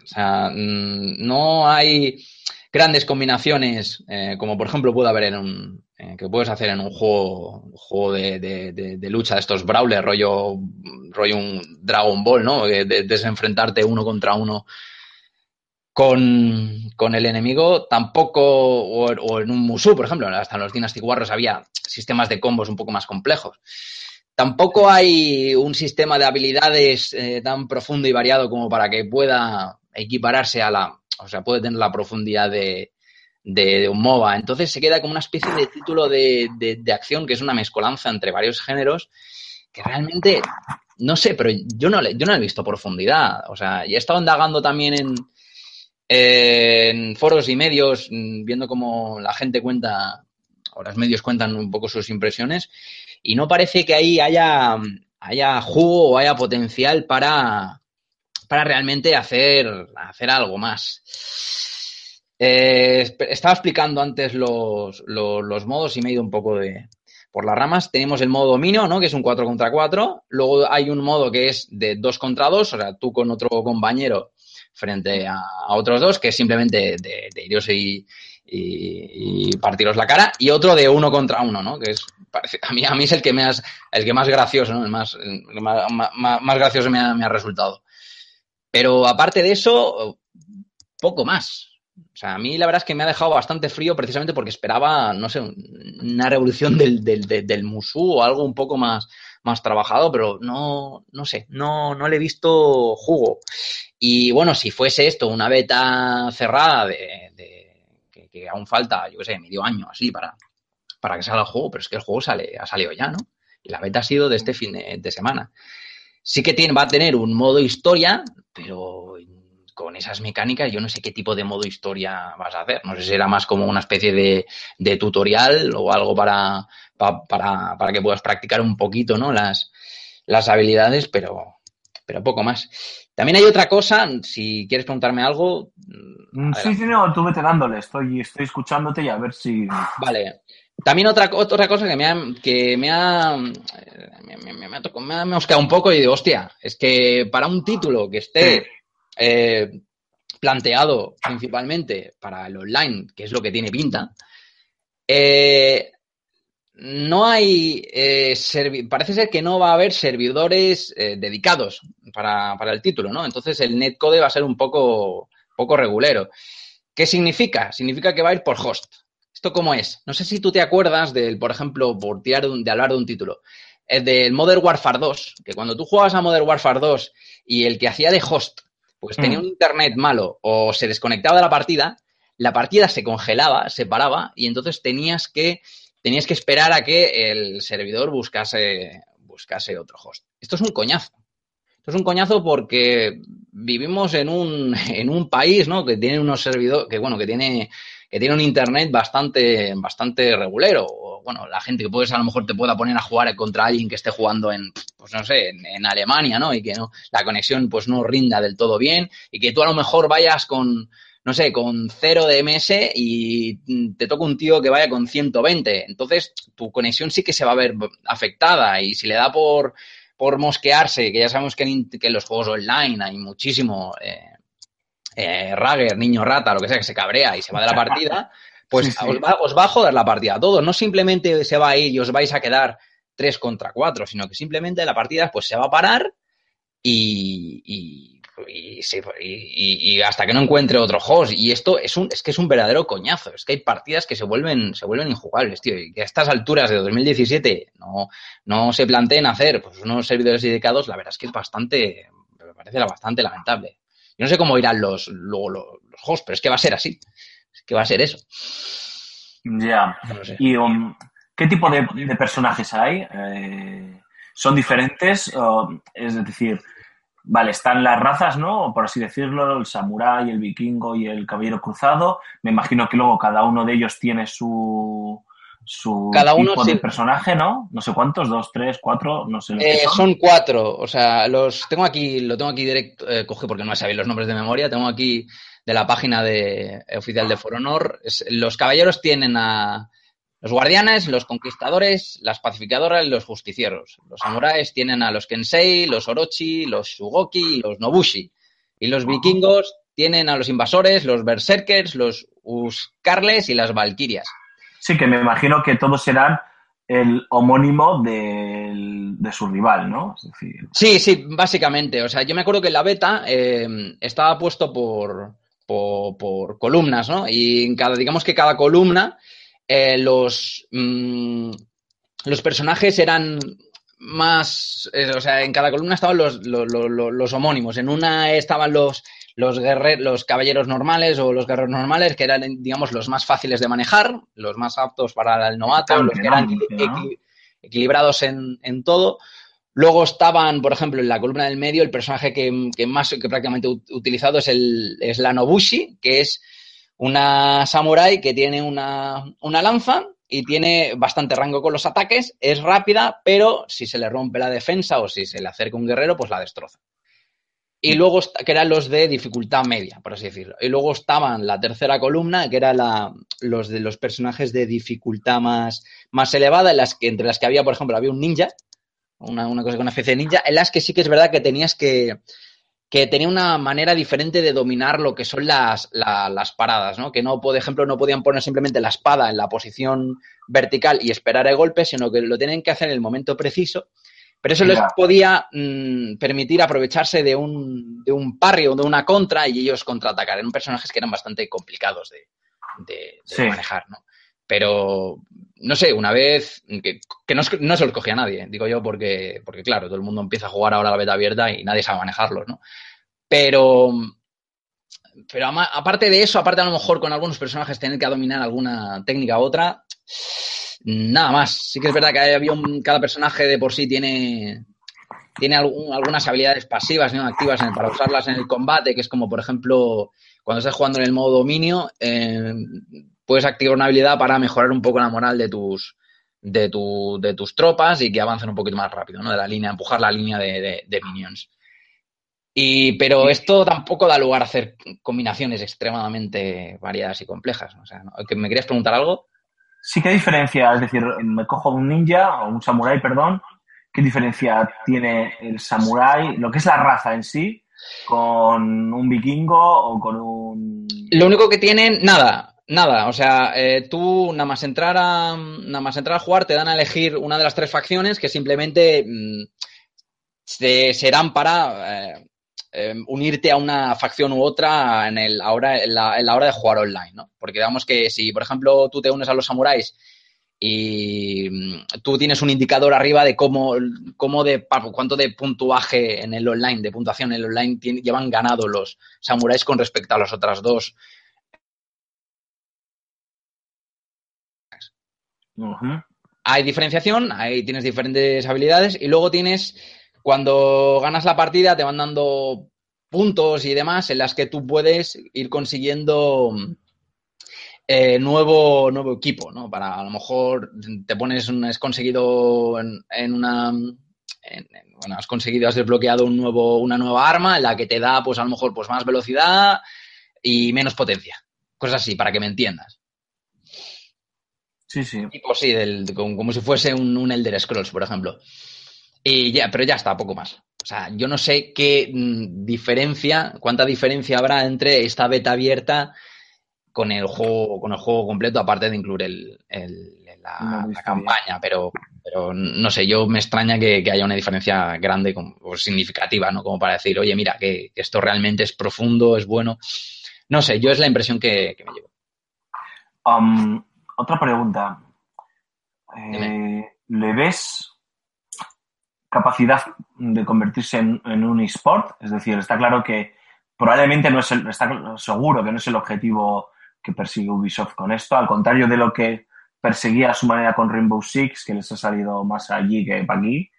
O sea, no hay grandes combinaciones, eh, como por ejemplo puede haber en un, que puedes hacer en un juego, juego de, de- lucha de estos brawlers, rollo, rollo un Dragon Ball, ¿no? De, de- desenfrentarte uno contra uno con, con el enemigo, tampoco, o, en un Musou, por ejemplo, hasta en los Dynasty Warriors había sistemas de combos un poco más complejos. Tampoco hay un sistema de habilidades eh, tan profundo y variado como para que pueda equipararse a la, o sea, puede tener la profundidad de, de, un MOBA. Entonces se queda como una especie de título de, de, de acción que es una mezcolanza entre varios géneros que realmente, no sé, pero yo no yo no he visto profundidad. O sea, y he estado indagando también en, en foros y medios, mm, viendo cómo la gente cuenta, o los medios cuentan un poco sus impresiones, y no parece que ahí haya, haya jugo o haya potencial para, para realmente hacer, hacer algo más. Eh, estaba explicando antes los, modos y me he ido un poco de, por las ramas. Tenemos el modo dominio, ¿no? Que es un 4 contra 4. Luego hay un modo que es de 2 contra 2, o sea, tú con otro compañero frente a, otros dos, que es simplemente de, iros y, partiros la cara. Y otro de uno contra uno, ¿no? Que es, a mí, a mí es el que, me has, el que más gracioso, ¿no? El más, el más, gracioso me ha resultado. Pero aparte de eso, poco más. O sea, a mí la verdad es que me ha dejado bastante frío precisamente porque esperaba, no sé, una revolución del, del, del, Musou o algo un poco más, más trabajado, pero no, no sé, no, no le he visto jugo. Y bueno, si fuese esto una beta cerrada de, que, aún falta, yo qué sé, medio año así para, para que salga el juego, pero es que el juego sale, ha salido ya, ¿no? Y la beta ha sido de este fin de, de semana. Sí que tiene, va a tener un modo historia, pero con esas mecánicas, yo no sé qué tipo de modo historia vas a hacer. No sé si será más como una especie de, de tutorial o algo para, pa, para, para, que puedas practicar un poquito ¿no? las, las habilidades, pero, pero poco más. También hay otra cosa, si quieres preguntarme algo. Adelante. Sí, sí, no, tú vete dándole, estoy, estoy escuchándote y a ver si. Vale. También otra, otra cosa que me ha, que me ha, me, me, me, me ha mosqueado un poco y digo, hostia, es que para un título que esté eh, planteado principalmente para el online, que es lo que tiene pinta, eh, no hay, eh, parece ser que no va a haber servidores eh, dedicados para, para, el título, ¿no? Entonces el netcode va a ser un poco, poco regulero. ¿Qué significa? Significa que va a ir por host. ¿Esto cómo es? No sé si tú te acuerdas del, por ejemplo, por de, hablar de un título, el del Modern Warfare 2, que cuando tú jugabas a Modern Warfare 2 y el que hacía de host pues tenía Mm. un internet malo o se desconectaba de la partida, la partida se congelaba, se paraba y entonces tenías que, tenías que esperar a que el servidor buscase, buscase otro host. Esto es un coñazo. Esto es un coñazo porque vivimos en un, en un país, ¿no? Que tiene unos servidores, que bueno, que tiene, que tiene un internet bastante, bastante regulero. Bueno, la gente que puedes a lo mejor te pueda poner a jugar contra alguien que esté jugando en, pues no sé, en, Alemania, ¿no? Y que no, la conexión pues no rinda del todo bien y que tú a lo mejor vayas con, no sé, con 0 de MS y te toca un tío que vaya con 120. Entonces, tu conexión sí que se va a ver afectada y si le da por, por mosquearse, que ya sabemos que en, que en los juegos online hay muchísimo eh, eh, Ragger, niño rata, lo que sea, que se cabrea y se va de la partida, pues Sí, sí. Os, va, os va a joder la partida a todos. No simplemente se va a ir y os vais a quedar 3 contra 4, sino que simplemente la partida pues se va a parar y, y, hasta que no encuentre otro host. Y esto es un, es que es un verdadero coñazo. Es que hay partidas que se vuelven, se vuelven injugables, tío. Y que a estas alturas de 2017 no, no se planteen hacer pues, unos servidores dedicados, la verdad es que es bastante, me parece bastante lamentable. Yo no sé cómo irán los, luego los, los hosts, pero es que va a ser así. Que va a ser eso. Ya. No lo sé. ¿Y um, qué tipo de, de personajes hay? Eh, ¿Son diferentes? O, es decir, vale, están las razas, ¿no? Por así decirlo, el samurái, el vikingo y el caballero cruzado. Me imagino que luego cada uno de ellos tiene su, su Cada uno tipo sí. de personaje, ¿no? No sé cuántos, dos, tres, cuatro, no sé los Eh, son. son cuatro, o sea, los tengo aquí, lo tengo aquí directo, eh, coge porque no me sabéis los nombres de memoria, tengo aquí de la página de, eh, oficial de For Honor. Es- los caballeros tienen a los guardianes, los conquistadores, las pacificadoras y los justicieros. Los samuráis tienen a los Kensei, los Orochi, los Shugoki y los Nobushi. Y los vikingos tienen a los invasores, los berserkers, los Uskarles y las valquirias. Sí, que me imagino que todos serán el homónimo del- de su rival, ¿no? Es decir, Sí, sí, básicamente. O sea, yo me acuerdo que la beta eh, estaba puesto por, por, por columnas, ¿no? Y en cada, digamos que cada columna eh, los, mm, los personajes eran más, eh, o sea, en cada columna estaban los, los, los- los homónimos. En una estaban los, los, los caballeros normales o los guerreros normales, que eran, digamos, los más fáciles de manejar, los más aptos para el novato, los que eran equilibrados en, en todo. Luego estaban, por ejemplo, en la columna del medio, el personaje que, más que prácticamente ut- utilizado es, el, es la Nobushi, que es una samurai que tiene una, una lanza y tiene bastante rango con los ataques, es rápida, pero si se le rompe la defensa o si se le acerca un guerrero, pues la destroza. Y luego, que eran los de dificultad media, por así decirlo. Y luego estaban la tercera columna, que era la, los de los personajes de dificultad más, más elevada, en las que, entre las que había, por ejemplo, había un ninja, una, una cosa con una especie de ninja, en las que sí que es verdad que tenías que, que tenía una manera diferente de dominar lo que son las, la- las paradas, ¿no? Que no, por ejemplo, no podían poner simplemente la espada en la posición vertical y esperar el golpe, sino que lo tienen que hacer en el momento preciso. Pero eso les podía mm, permitir aprovecharse de un, de un parry o de una contra y ellos contraatacar. Eran personajes que eran bastante complicados de, de- de Sí. manejar, ¿no? Pero, no sé, una vez que, no, se los cogía nadie, digo yo, porque, porque claro, todo el mundo empieza a jugar ahora la beta abierta y nadie sabe manejarlos, ¿no? Pero, pero aparte de eso, aparte a lo mejor con algunos personajes tener que dominar alguna técnica u otra, nada más. Sí que es verdad que había un- cada personaje de por sí tiene, tiene algunas habilidades pasivas, no activas para usarlas en el combate, que es como, por ejemplo, cuando estás jugando en el modo dominio, eh, puedes activar una habilidad para mejorar un poco la moral de tus, de, tu- de tus tropas y que avancen un poquito más rápido, ¿no? De la línea, empujar la línea de, de- de minions. Y, pero esto tampoco da lugar a hacer combinaciones extremadamente variadas y complejas. O sea, ¿no? ¿Que ¿me querías preguntar algo? Sí, ¿qué diferencia? Es decir, me cojo un ninja o un samurái, perdón. ¿Qué diferencia tiene el samurái, lo que es la raza en sí, con un vikingo o con un... Lo único que tienen, nada, nada. O sea, eh, tú nada más entrar a nada más entrar a jugar te dan a elegir una de las tres facciones que simplemente mm, se- serán para eh, eh, unirte a una facción u otra en el ahora en la, hora de jugar online, ¿no? Porque digamos que si, por ejemplo, tú te unes a los samuráis y mm, tú tienes un indicador arriba de cómo, cómo de cuánto de puntuaje en el online, de puntuación en el online llevan ganado los samuráis con respecto a las otras dos. Hay diferenciación, ahí tienes diferentes habilidades y luego tienes, cuando ganas la partida, te van dando puntos y demás en las que tú puedes ir consiguiendo eh, nuevo, nuevo equipo, ¿no? Para a lo mejor te pones, un, has conseguido en, una... has conseguido, has desbloqueado un nuevo, una nueva arma en la que te da, pues a lo mejor, pues más velocidad y menos potencia. Cosas así, para que me entiendas. Sí, sí. Tipo, sí, del, como, como si fuese un, un Elder Scrolls, por ejemplo. Y ya, pero ya está, poco más. O sea, yo no sé qué mm, diferencia, cuánta diferencia habrá entre esta beta abierta con el juego, con el juego completo, aparte de incluir el, el- la, campaña, pero, pero no sé, yo me extraña que, que haya una diferencia grande o significativa, ¿no? Como para decir, oye, mira, que, que esto realmente es profundo, es bueno. No sé, yo es la impresión que, que me llevo. Um, otra pregunta. Eh. ¿Le ves capacidad de convertirse en, en un eSport? Es decir, está claro que probablemente no es el, está seguro que no es el objetivo que persigue Ubisoft con esto, al contrario de lo que perseguía a su manera con Rainbow Six, que les ha salido más allí que para aquí.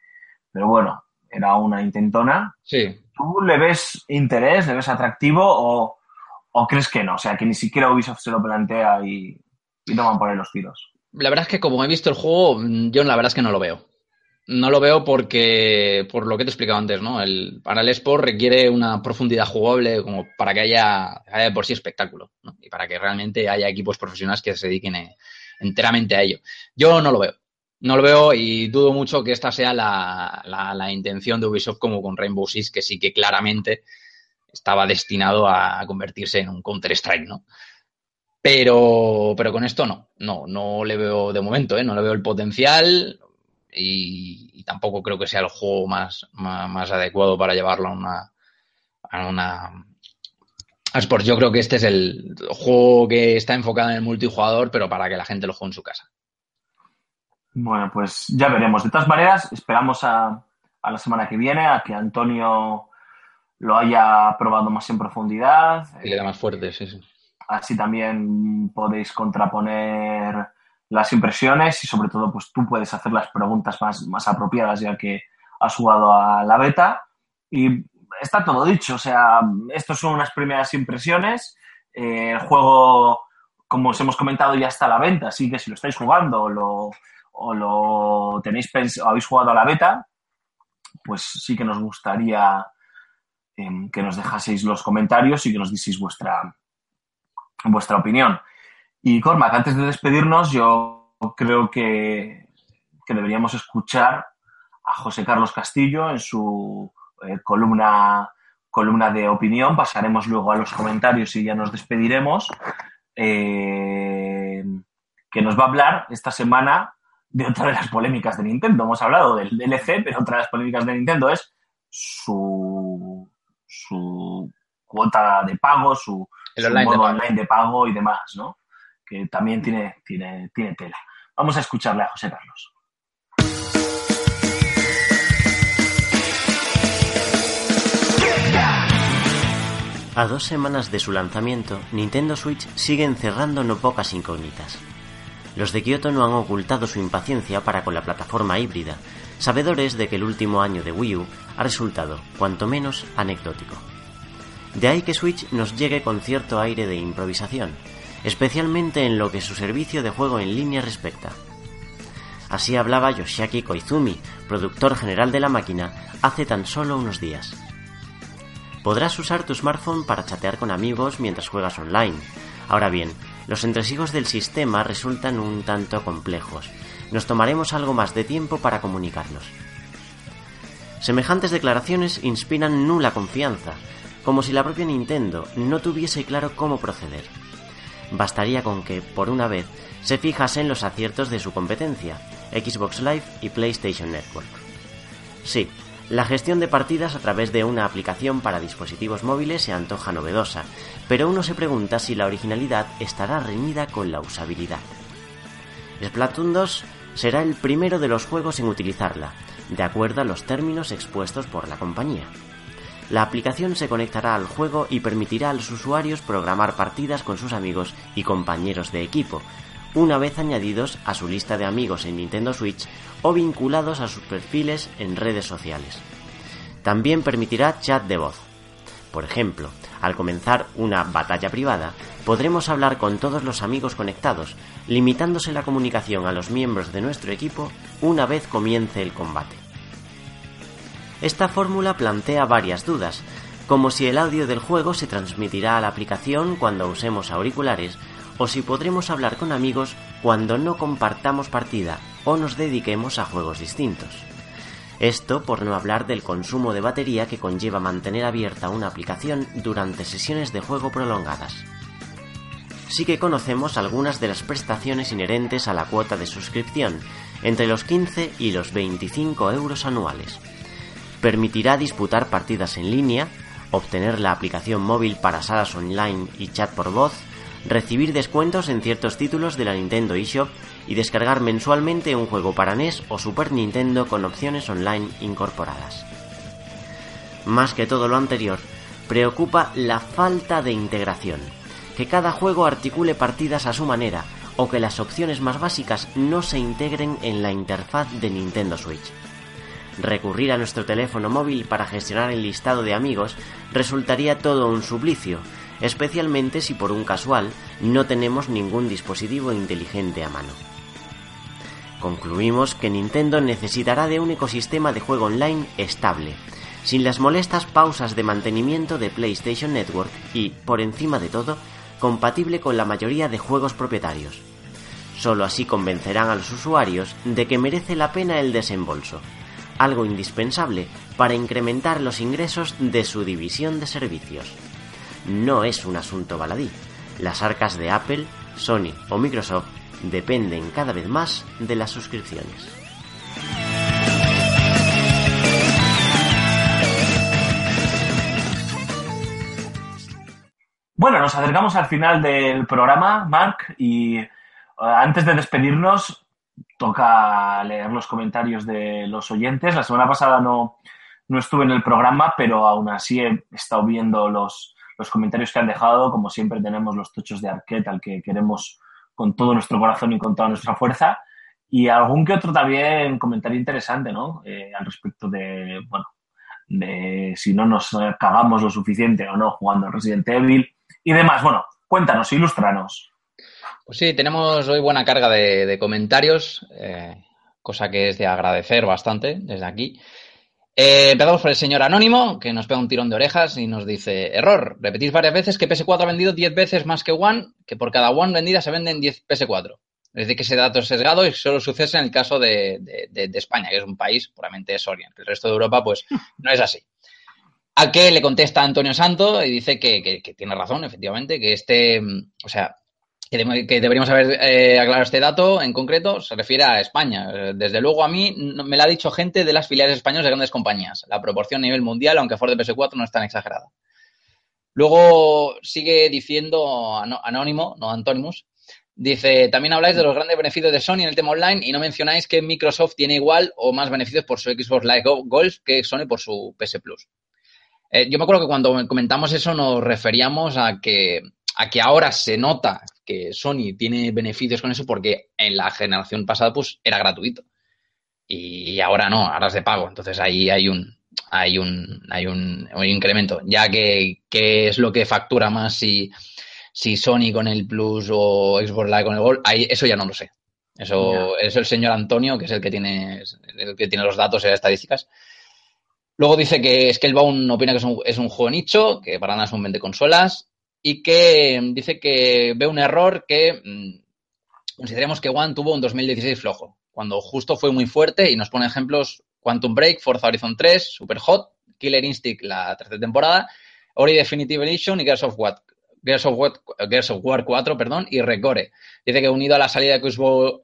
Pero bueno, era una intentona. Sí, ¿Tú le ves interés, le ves atractivo o, o crees que no? O sea, que ni siquiera Ubisoft se lo plantea y, y no van por ahí los tiros. La verdad es que como he visto el juego, mm, yo la verdad es que no lo veo. No lo veo porque, por lo que te he explicado antes, ¿no? El, para el Sport requiere una profundidad jugable como para que haya, haya por sí espectáculo, ¿no? Y para que realmente haya equipos profesionales que se dediquen eh, enteramente a ello. Yo no lo veo. No lo veo y dudo mucho que esta sea la, la- la intención de Ubisoft como con Rainbow Six, que sí que claramente estaba destinado a convertirse en un Counter-Strike, ¿no? Pero, pero con esto no, no, no le veo de momento, ¿eh? no le veo el potencial y, y tampoco creo que sea el juego más, más, más adecuado para llevarlo a una, a una a Sport. Yo creo que este es el juego que está enfocado en el multijugador, pero para que la gente lo juegue en su casa. Bueno, pues ya veremos. De todas maneras, esperamos a, a la semana que viene a que Antonio lo haya probado más en profundidad. Y le da más fuerte, sí, sí. Así también podéis contraponer las impresiones y sobre todo pues tú puedes hacer las preguntas más, más apropiadas ya que has jugado a la beta. Y está todo dicho, o sea, estas son unas primeras impresiones. El juego, como os hemos comentado, ya está a la venta, así que si lo estáis jugando o lo, o lo tenéis o habéis jugado a la beta, pues sí que nos gustaría em, que nos dejaseis los comentarios y que nos dieseis vuestra, vuestra opinión. Y Cormac, antes de despedirnos, yo creo que, que deberíamos escuchar a José Carlos Castillo en su eh, columna, columna de opinión. Pasaremos luego a los comentarios y ya nos despediremos. Eh, que nos va a hablar esta semana de otra de las polémicas de Nintendo. Hemos hablado del DLC, pero otra de las polémicas de Nintendo es su, su cuota de pago, su, El su online de modo pago. online de pago y demás, ¿no? Que también tiene, tiene, tiene tela. Vamos a escucharle a José Carlos. A dos semanas de su lanzamiento, Nintendo Switch sigue encerrando no pocas incógnitas. Los de Kyoto no han ocultado su impaciencia para con la plataforma híbrida, sabedores de que el último año de Wii U ha resultado, cuanto menos, anecdótico. De ahí que Switch nos llegue con cierto aire de improvisación, especialmente en lo que su servicio de juego en línea respecta. Así hablaba Yoshiaki Koizumi, productor general de la máquina, hace tan solo unos días. Podrás usar tu smartphone para chatear con amigos mientras juegas online. Ahora bien, los entresijos del sistema resultan un tanto complejos. Nos tomaremos algo más de tiempo para comunicarnos. Semejantes declaraciones inspiran nula confianza, como si la propia Nintendo no tuviese claro cómo proceder. Bastaría con que, por una vez, se fijase en los aciertos de su competencia, Xbox Live y PlayStation Network. Sí, la gestión de partidas a través de una aplicación para dispositivos móviles se antoja novedosa, pero uno se pregunta si la originalidad estará reñida con la usabilidad. Splatoon 2 será el primero de los juegos en utilizarla, de acuerdo a los términos expuestos por la compañía. La aplicación se conectará al juego y permitirá a los usuarios programar partidas con sus amigos y compañeros de equipo, una vez añadidos a su lista de amigos en Nintendo Switch o vinculados a sus perfiles en redes sociales. También permitirá chat de voz. Por ejemplo, al comenzar una batalla privada, podremos hablar con todos los amigos conectados, limitándose la comunicación a los miembros de nuestro equipo una vez comience el combate. Esta fórmula plantea varias dudas, como si el audio del juego se transmitirá a la aplicación cuando usemos auriculares o si podremos hablar con amigos cuando no compartamos partida o nos dediquemos a juegos distintos. Esto por no hablar del consumo de batería que conlleva mantener abierta una aplicación durante sesiones de juego prolongadas. Sí que conocemos algunas de las prestaciones inherentes a la cuota de suscripción, entre los 15 y los 25 euros anuales. Permitirá disputar partidas en línea, obtener la aplicación móvil para salas online y chat por voz, recibir descuentos en ciertos títulos de la Nintendo eShop y descargar mensualmente un juego para NES o Super Nintendo con opciones online incorporadas. Más que todo lo anterior, preocupa la falta de integración, que cada juego articule partidas a su manera o que las opciones más básicas no se integren en la interfaz de Nintendo Switch. Recurrir a nuestro teléfono móvil para gestionar el listado de amigos resultaría todo un suplicio, especialmente si por un casual no tenemos ningún dispositivo inteligente a mano. Concluimos que Nintendo necesitará de un ecosistema de juego online estable, sin las molestas pausas de mantenimiento de PlayStation Network y, por encima de todo, compatible con la mayoría de juegos propietarios. Solo así convencerán a los usuarios de que merece la pena el desembolso, algo indispensable para incrementar los ingresos de su división de servicios no es un asunto baladí. Las arcas de Apple, Sony o Microsoft dependen cada vez más de las suscripciones. Bueno, nos acercamos al final del programa, Mark, y eh, antes de despedirnos, toca leer los comentarios de los oyentes. La semana pasada no, no estuve en el programa, pero aún así he estado viendo los, los comentarios que han dejado. Como siempre tenemos los tochos de Arquette al que queremos con todo nuestro corazón y con toda nuestra fuerza. Y algún que otro también comentario interesante, ¿no? Eh, al respecto de, bueno, de si no nos cagamos lo suficiente o no jugando Resident Evil y demás. Bueno, cuéntanos, ilústranos. Pues sí, tenemos hoy buena carga de, comentarios, eh, cosa que es de agradecer bastante desde aquí. Eh, empezamos por el señor Anónimo, que nos pega un tirón de orejas y nos dice, error, repetís varias veces que PS4 ha vendido 10 veces más que One, que por cada One vendida se venden 10 PS4. Es decir, que ese dato es sesgado y solo sucede en el caso de, España, que es un país puramente Soria. El resto de Europa, pues, no es así. A qué le contesta Antonio Santo y dice que, que, tiene razón, efectivamente, que este, o sea, que, deberíamos haber eh, aclarado este dato en concreto, se refiere a España. Eh, desde luego a mí me lo ha dicho gente de las filiales españolas de grandes compañías. La proporción a nivel mundial, aunque fuera de PS4, no es tan exagerada. Luego sigue diciendo Anónimo, no Anonymous, dice, también habláis de los grandes beneficios de Sony en el tema online y no mencionáis que Microsoft tiene igual o más beneficios por su Xbox Live Golf que Sony por su PS Plus. Eh, yo me acuerdo que cuando comentamos eso nos referíamos a que a que ahora se nota que Sony tiene beneficios con eso porque en la generación pasada pues era gratuito y ahora no, ahora es de pago. Entonces ahí hay un hay un hay un, incremento, ya que, es lo que factura más si, si Sony con el Plus o Xbox Live con el Gold, ahí, eso ya no lo sé. Eso es el señor Antonio, que es el que tiene el que tiene los datos y las estadísticas. Luego dice que Scalebound opina que es un, es un juego nicho, que para nada son 20 consolas y que mm, dice que ve un error que mm, consideremos que One tuvo un 2016 flojo, cuando justo fue muy fuerte y nos pone ejemplos Quantum Break, Forza Horizon 3, Super Hot, Killer Instinct la tercera temporada, Ori Definitive Edition y Gears of War, Gears of War, Gears of War 4 perdón, y Recore. Dice que unido a la salida de Xbox,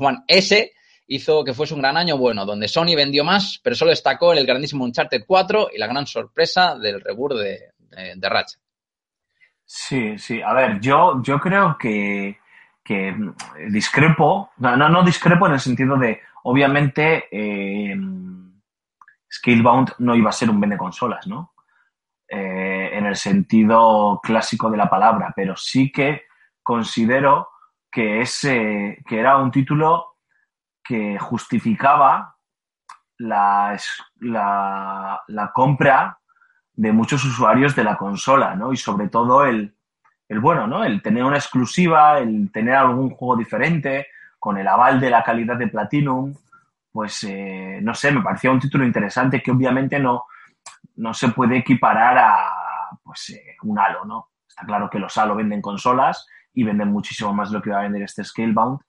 One S hizo que fuese un gran año bueno, donde Sony vendió más, pero solo destacó el grandísimo Uncharted 4 y la gran sorpresa del reboot de, de Ratchet. Sí, sí. A ver, yo, yo creo que, que mm, discrepo, no, no, no discrepo en el sentido de, obviamente, eh, Scalebound no iba a ser un vende consolas, ¿no? Eh, en el sentido clásico de la palabra, pero sí que considero que, ese, que era un título que justificaba la, la, la compra de muchos usuarios de la consola, ¿no? Y sobre todo el, el bueno, ¿no? El tener una exclusiva, el tener algún juego diferente, con el aval de la calidad de Platinum, pues eh, no sé, me parecía un título interesante que obviamente no, no se puede equiparar a pues eh, un Halo, ¿no? Está claro que los Halo venden consolas y venden muchísimo más de lo que va a vender este Scalebound,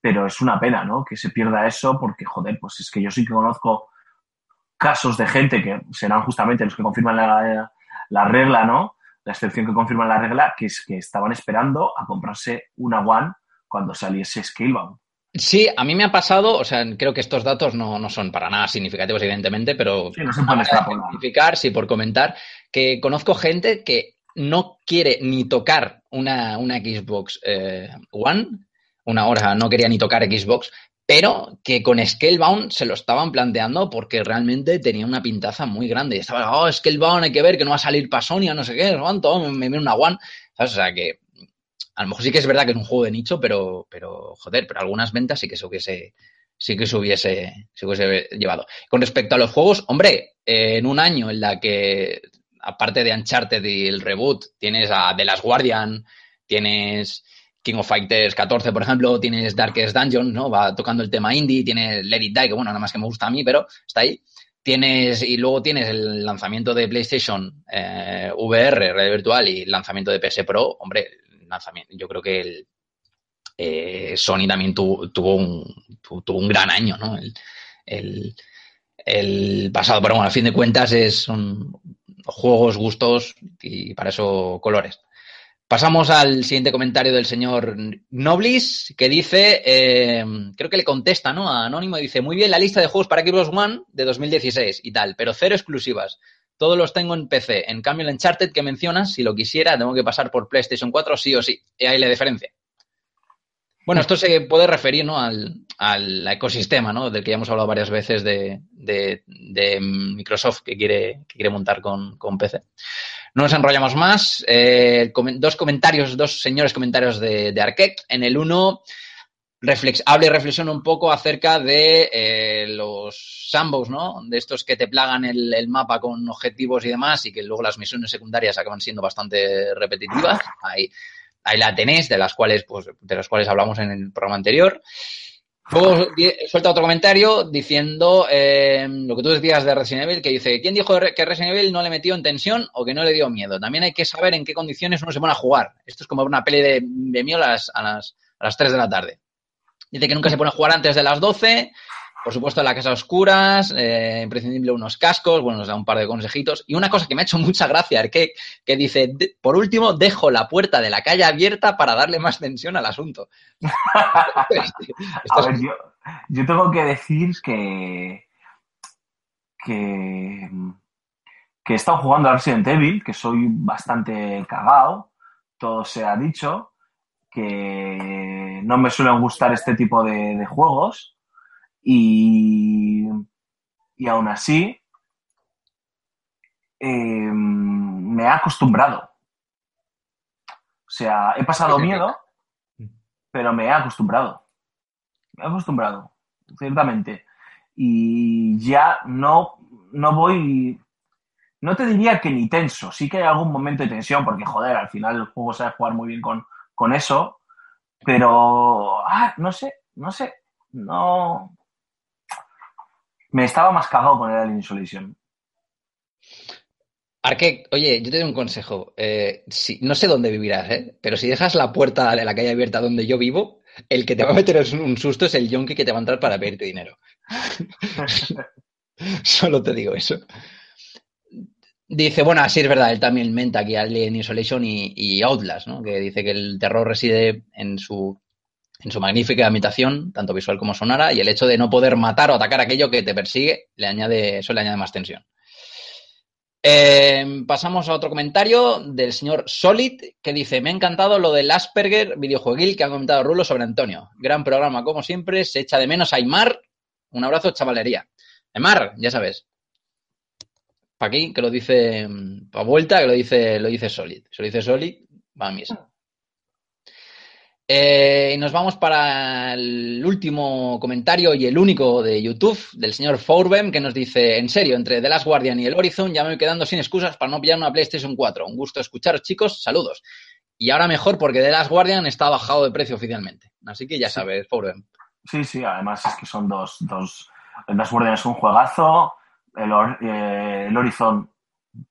pero es una pena, ¿no? Que se pierda eso porque, joder, pues es que yo sí que conozco casos de gente que serán justamente los que confirman la, la regla, ¿no? La excepción que confirman la regla, que es que estaban esperando a comprarse una One cuando saliese Scalebound. Sí, a mí me ha pasado, o sea, creo que estos datos no, no son para nada significativos, evidentemente, pero Sí, no se pueden identificar, sí, por comentar, que conozco gente que no quiere ni tocar una, una Xbox eh, One, una hora no quería ni tocar Xbox, pero que con Scalebound se lo estaban planteando porque realmente tenía una pintaza muy grande. Y estaba, oh, Scalebound hay que ver que no va a salir para Sony, no sé qué, cuánto, me viene una One. O sea que a lo mejor sí que es verdad que es un juego de nicho, pero, pero joder, pero algunas ventas sí que se hubiese, sí que se hubiese, se hubiese llevado. Con respecto a los juegos, hombre, eh, en un año en la que, aparte de Uncharted y el reboot, tienes a The Last Guardian, tienes King of Fighters 14, por ejemplo, tienes Darkest Dungeon, ¿no? Va tocando el tema indie, tienes Let It Die, que bueno, nada más que me gusta a mí, pero está ahí. Tienes, y luego tienes el lanzamiento de PlayStation eh, VR, red virtual, y el lanzamiento de PS Pro, hombre, lanzamiento, yo creo que el, eh, Sony también tuvo, un, tu- tuvo un gran año, ¿no? El, el- el pasado, pero bueno, a fin de cuentas es, son juegos, gustos y para eso colores. Pasamos al siguiente comentario del señor Noblis, que dice, eh, creo que le contesta, ¿no? A Anónimo, dice, muy bien la lista de juegos para Xbox One de 2016 y tal, pero cero exclusivas. Todos los tengo en PC. En cambio, el Uncharted que mencionas, si lo quisiera, tengo que pasar por PlayStation 4 sí o sí. Y ahí la diferencia. Bueno, esto se puede referir ¿no? al, al ecosistema, ¿no? Del que ya hemos hablado varias veces de, de- de Microsoft que quiere, que quiere montar con, con PC. No nos enrollamos más. Eh, dos comentarios, dos señores comentarios de, de. En el uno, reflex, habla y reflexiona un poco acerca de eh, los sandbox, ¿no? De estos que te plagan el, mapa con objetivos y demás y que luego las misiones secundarias acaban siendo bastante repetitivas. Ahí, la tenéis, de las cuales, pues, de las cuales hablamos en el programa anterior. Luego suelta otro comentario diciendo eh, lo que tú decías de Resident Evil, que dice, ¿quién dijo que Resident Evil no le metió en tensión o que no le dio miedo? También hay que saber en qué condiciones uno se pone a jugar. Esto es como una peli de, de a las, a, las, a las 3 de la tarde. Dice que nunca se pone a jugar antes de las 12. Por supuesto, la casa oscuras, eh, imprescindible unos cascos, bueno, nos da un par de consejitos. Y una cosa que me ha hecho mucha gracia, que, que dice, "De- por último, dejo la puerta de la calle abierta para darle más tensión al asunto. A ver, yo, yo tengo que decir que, que, que he estado jugando a Resident Evil, que soy bastante cagao, todo se ha dicho, que no me suelen gustar este tipo de juegos y, y aún así eh, me he acostumbrado. O sea, he pasado miedo, pero me he acostumbrado. Me he acostumbrado, ciertamente. Y ya no, no voy. No te diría que ni tenso. Sí que hay algún momento de tensión, porque joder, al final el juego sabe jugar muy bien con, con eso. Pero. Ah, no sé, no sé. No. Me estaba más cagado con el Alien Isolation. Arque, oye, yo te doy un consejo. Eh, si, no sé dónde vivirás, ¿eh? pero si dejas la puerta de la calle abierta donde yo vivo, el que te va a meter un susto es el yonki que te va a entrar para pedirte dinero. Solo te digo eso. Dice, bueno, así es verdad, él también menta aquí Alien Isolation y, y Outlast, ¿no? Que dice que el terror reside en su, en su magnífica imitación, tanto visual como sonora, y el hecho de no poder matar o atacar aquello que te persigue, le añade, eso le añade más tensión. Eh, pasamos a otro comentario del señor Solid, que dice, me ha encantado lo del Asperger videojueguil que ha comentado Rulo sobre Antonio. Gran programa, como siempre, se echa de menos a Aymar. Un abrazo, chavalería. Aymar, ya sabes. Pa' aquí, que lo dice, pa' vuelta, que lo dice, lo dice Solid. Si lo dice Solid, va a misa. Eh, y nos vamos para el último comentario y el único de YouTube del señor Fourbem que nos dice, en serio, entre The Last Guardian y el Horizon ya me voy quedando sin excusas para no pillar una PlayStation 4. Un gusto escucharos, chicos. Saludos. Y ahora mejor porque The Last Guardian está bajado de precio oficialmente. Así que ya sabes, Fourbem. Sí, sí, además es que son dos. dos el Last Guardian es un juegazo. El, eh, el Horizon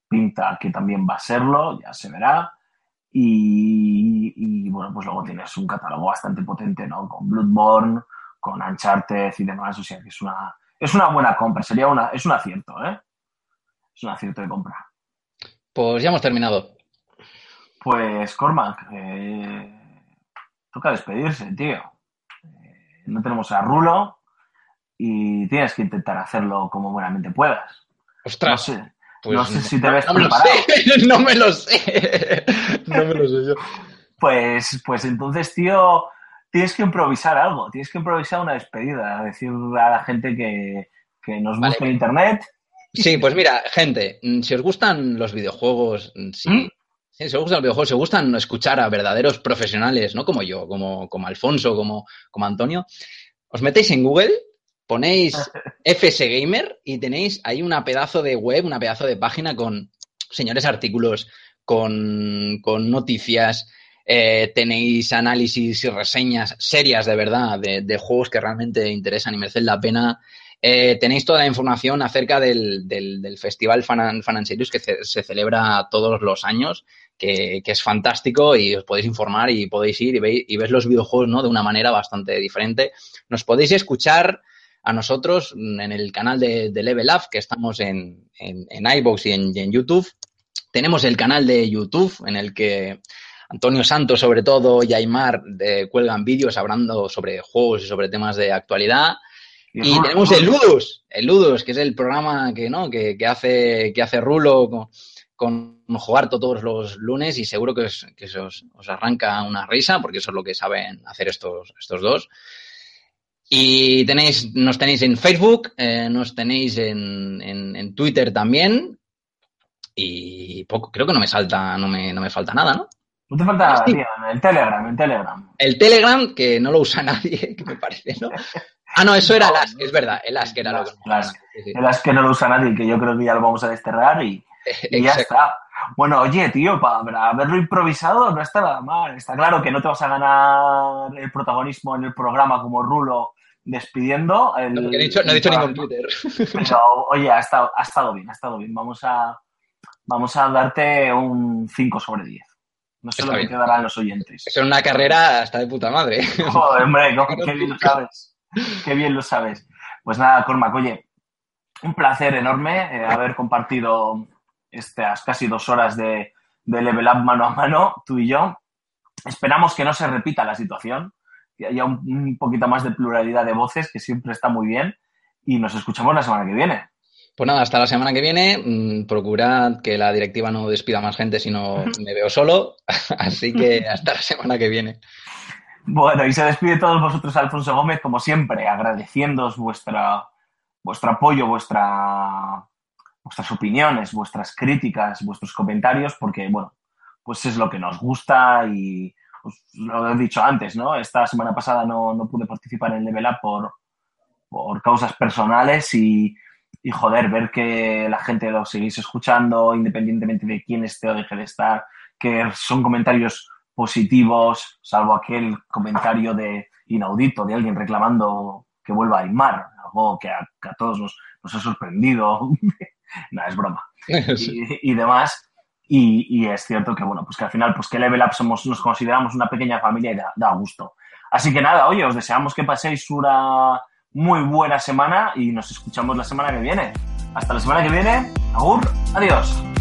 pinta que también va a serlo, ya se verá. Y, y, bueno, pues luego tienes un catálogo bastante potente, ¿no? Con Bloodborne, con Uncharted y demás. O sea que es una, es una buena compra. Sería una, es un acierto, ¿eh? Es un acierto de compra. Pues ya hemos terminado. Pues, Cormac, eh, toca despedirse, tío. Eh, no tenemos a Rulo y tienes que intentar hacerlo como buenamente puedas. No Ostras. sé, pues no sé si te ves no me preparado. sé. no me lo sé. no me lo sé yo. Pues, pues entonces, tío, tienes que improvisar algo. Tienes que improvisar una despedida. Decir a la gente que, que nos Vale. busque en internet. Sí, pues mira, gente, mm, si os gustan los videojuegos, mm, si, ¿Mm? sí, si os gustan los videojuegos, si os gustan escuchar a verdaderos profesionales, no como yo, como, como Alfonso, como, como Antonio, os metéis en Google, ponéis FS Gamer y tenéis ahí una pedazo de web, una pedazo de página con señores artículos, con, con noticias, eh, tenéis análisis y reseñas serias de verdad de, de juegos que realmente interesan y merecen la pena. Eh, tenéis toda la información acerca del, del, del Festival Fan, and- Fan and Serious que ce- se celebra todos los años, que, que es fantástico y os podéis informar y podéis ir y, veis, y ves los videojuegos ¿no? de una manera bastante diferente. Nos podéis escuchar a nosotros mm, en el canal de, de Level Up, que estamos en, en, en iVoox y en, y en YouTube. Tenemos el canal de YouTube en el que Antonio Santos, sobre todo, y Aymar eh, cuelgan vídeos hablando sobre juegos y sobre temas de actualidad. Y tenemos el Ludus, el Ludus, que es el programa que, ¿no? que, que hace, que hace Rulo con, con jugar todos los lunes y seguro que, os, que os, os arranca una risa, porque eso es lo que saben hacer estos, estos dos. Y tenéis, nos tenéis en Facebook, eh, nos tenéis en, en, en Twitter también. Y poco, creo que no me salta, no me, no me falta nada, ¿no? No te falta nada, Sí. tío. El Telegram, en Telegram. El Telegram, que no lo usa nadie, que me parece, ¿no? Ah, no, eso era el Ask, es verdad, el Ask era lo que El Ask. El as que no lo usa nadie, que yo creo que ya lo vamos a desterrar y, y ya está. Bueno, oye, tío, para haberlo improvisado no está nada mal. Está claro que no te vas a ganar el protagonismo en el programa como Rulo despidiendo. El, No, he dicho- no he dicho ningún. Twitter. Pero, oye, ha estado, ha estado bien, ha estado bien. Vamos a, vamos a darte un 5 sobre 10. No sé Está lo que bien. te darán los oyentes. Es una carrera hasta de puta madre. Joder, hombre, no, qué bien lo sabes. Qué bien lo sabes. Pues nada, Cormac, oye, un placer enorme eh, haber compartido estas casi dos horas de, de Level Up mano a mano, tú y yo. Esperamos que no se repita la situación, que haya un, un poquito más de pluralidad de voces, que siempre está muy bien. Y nos escuchamos la semana que viene. Pues nada, hasta la semana que viene. Mm, Procurad que la directiva no despida más gente si no me veo solo. Así que hasta la semana que viene. Bueno, y se despide todos vosotros, Alfonso Gómez, como siempre, agradeciéndoos vuestra, vuestro apoyo, vuestra, vuestras opiniones, vuestras críticas, vuestros comentarios, porque, bueno, pues es lo que nos gusta y os lo he dicho antes, ¿no? Esta semana pasada no, no pude participar en Level Up por, por causas personales y, y, joder, ver que la gente lo seguís escuchando independientemente de quién esté o deje de estar, que son comentarios positivos, salvo aquel comentario de inaudito de alguien reclamando que vuelva a Aymar, algo que a, que a todos nos, nos, ha sorprendido. Nada, es broma. Sí. Y, y, demás. Y, y, es cierto que, bueno, pues que al final, pues que Level Up somos, nos consideramos una pequeña familia y da, da gusto. Así que nada, oye, os deseamos que paséis una muy buena semana y nos escuchamos la semana que viene. Hasta la semana que viene. Agur, adiós.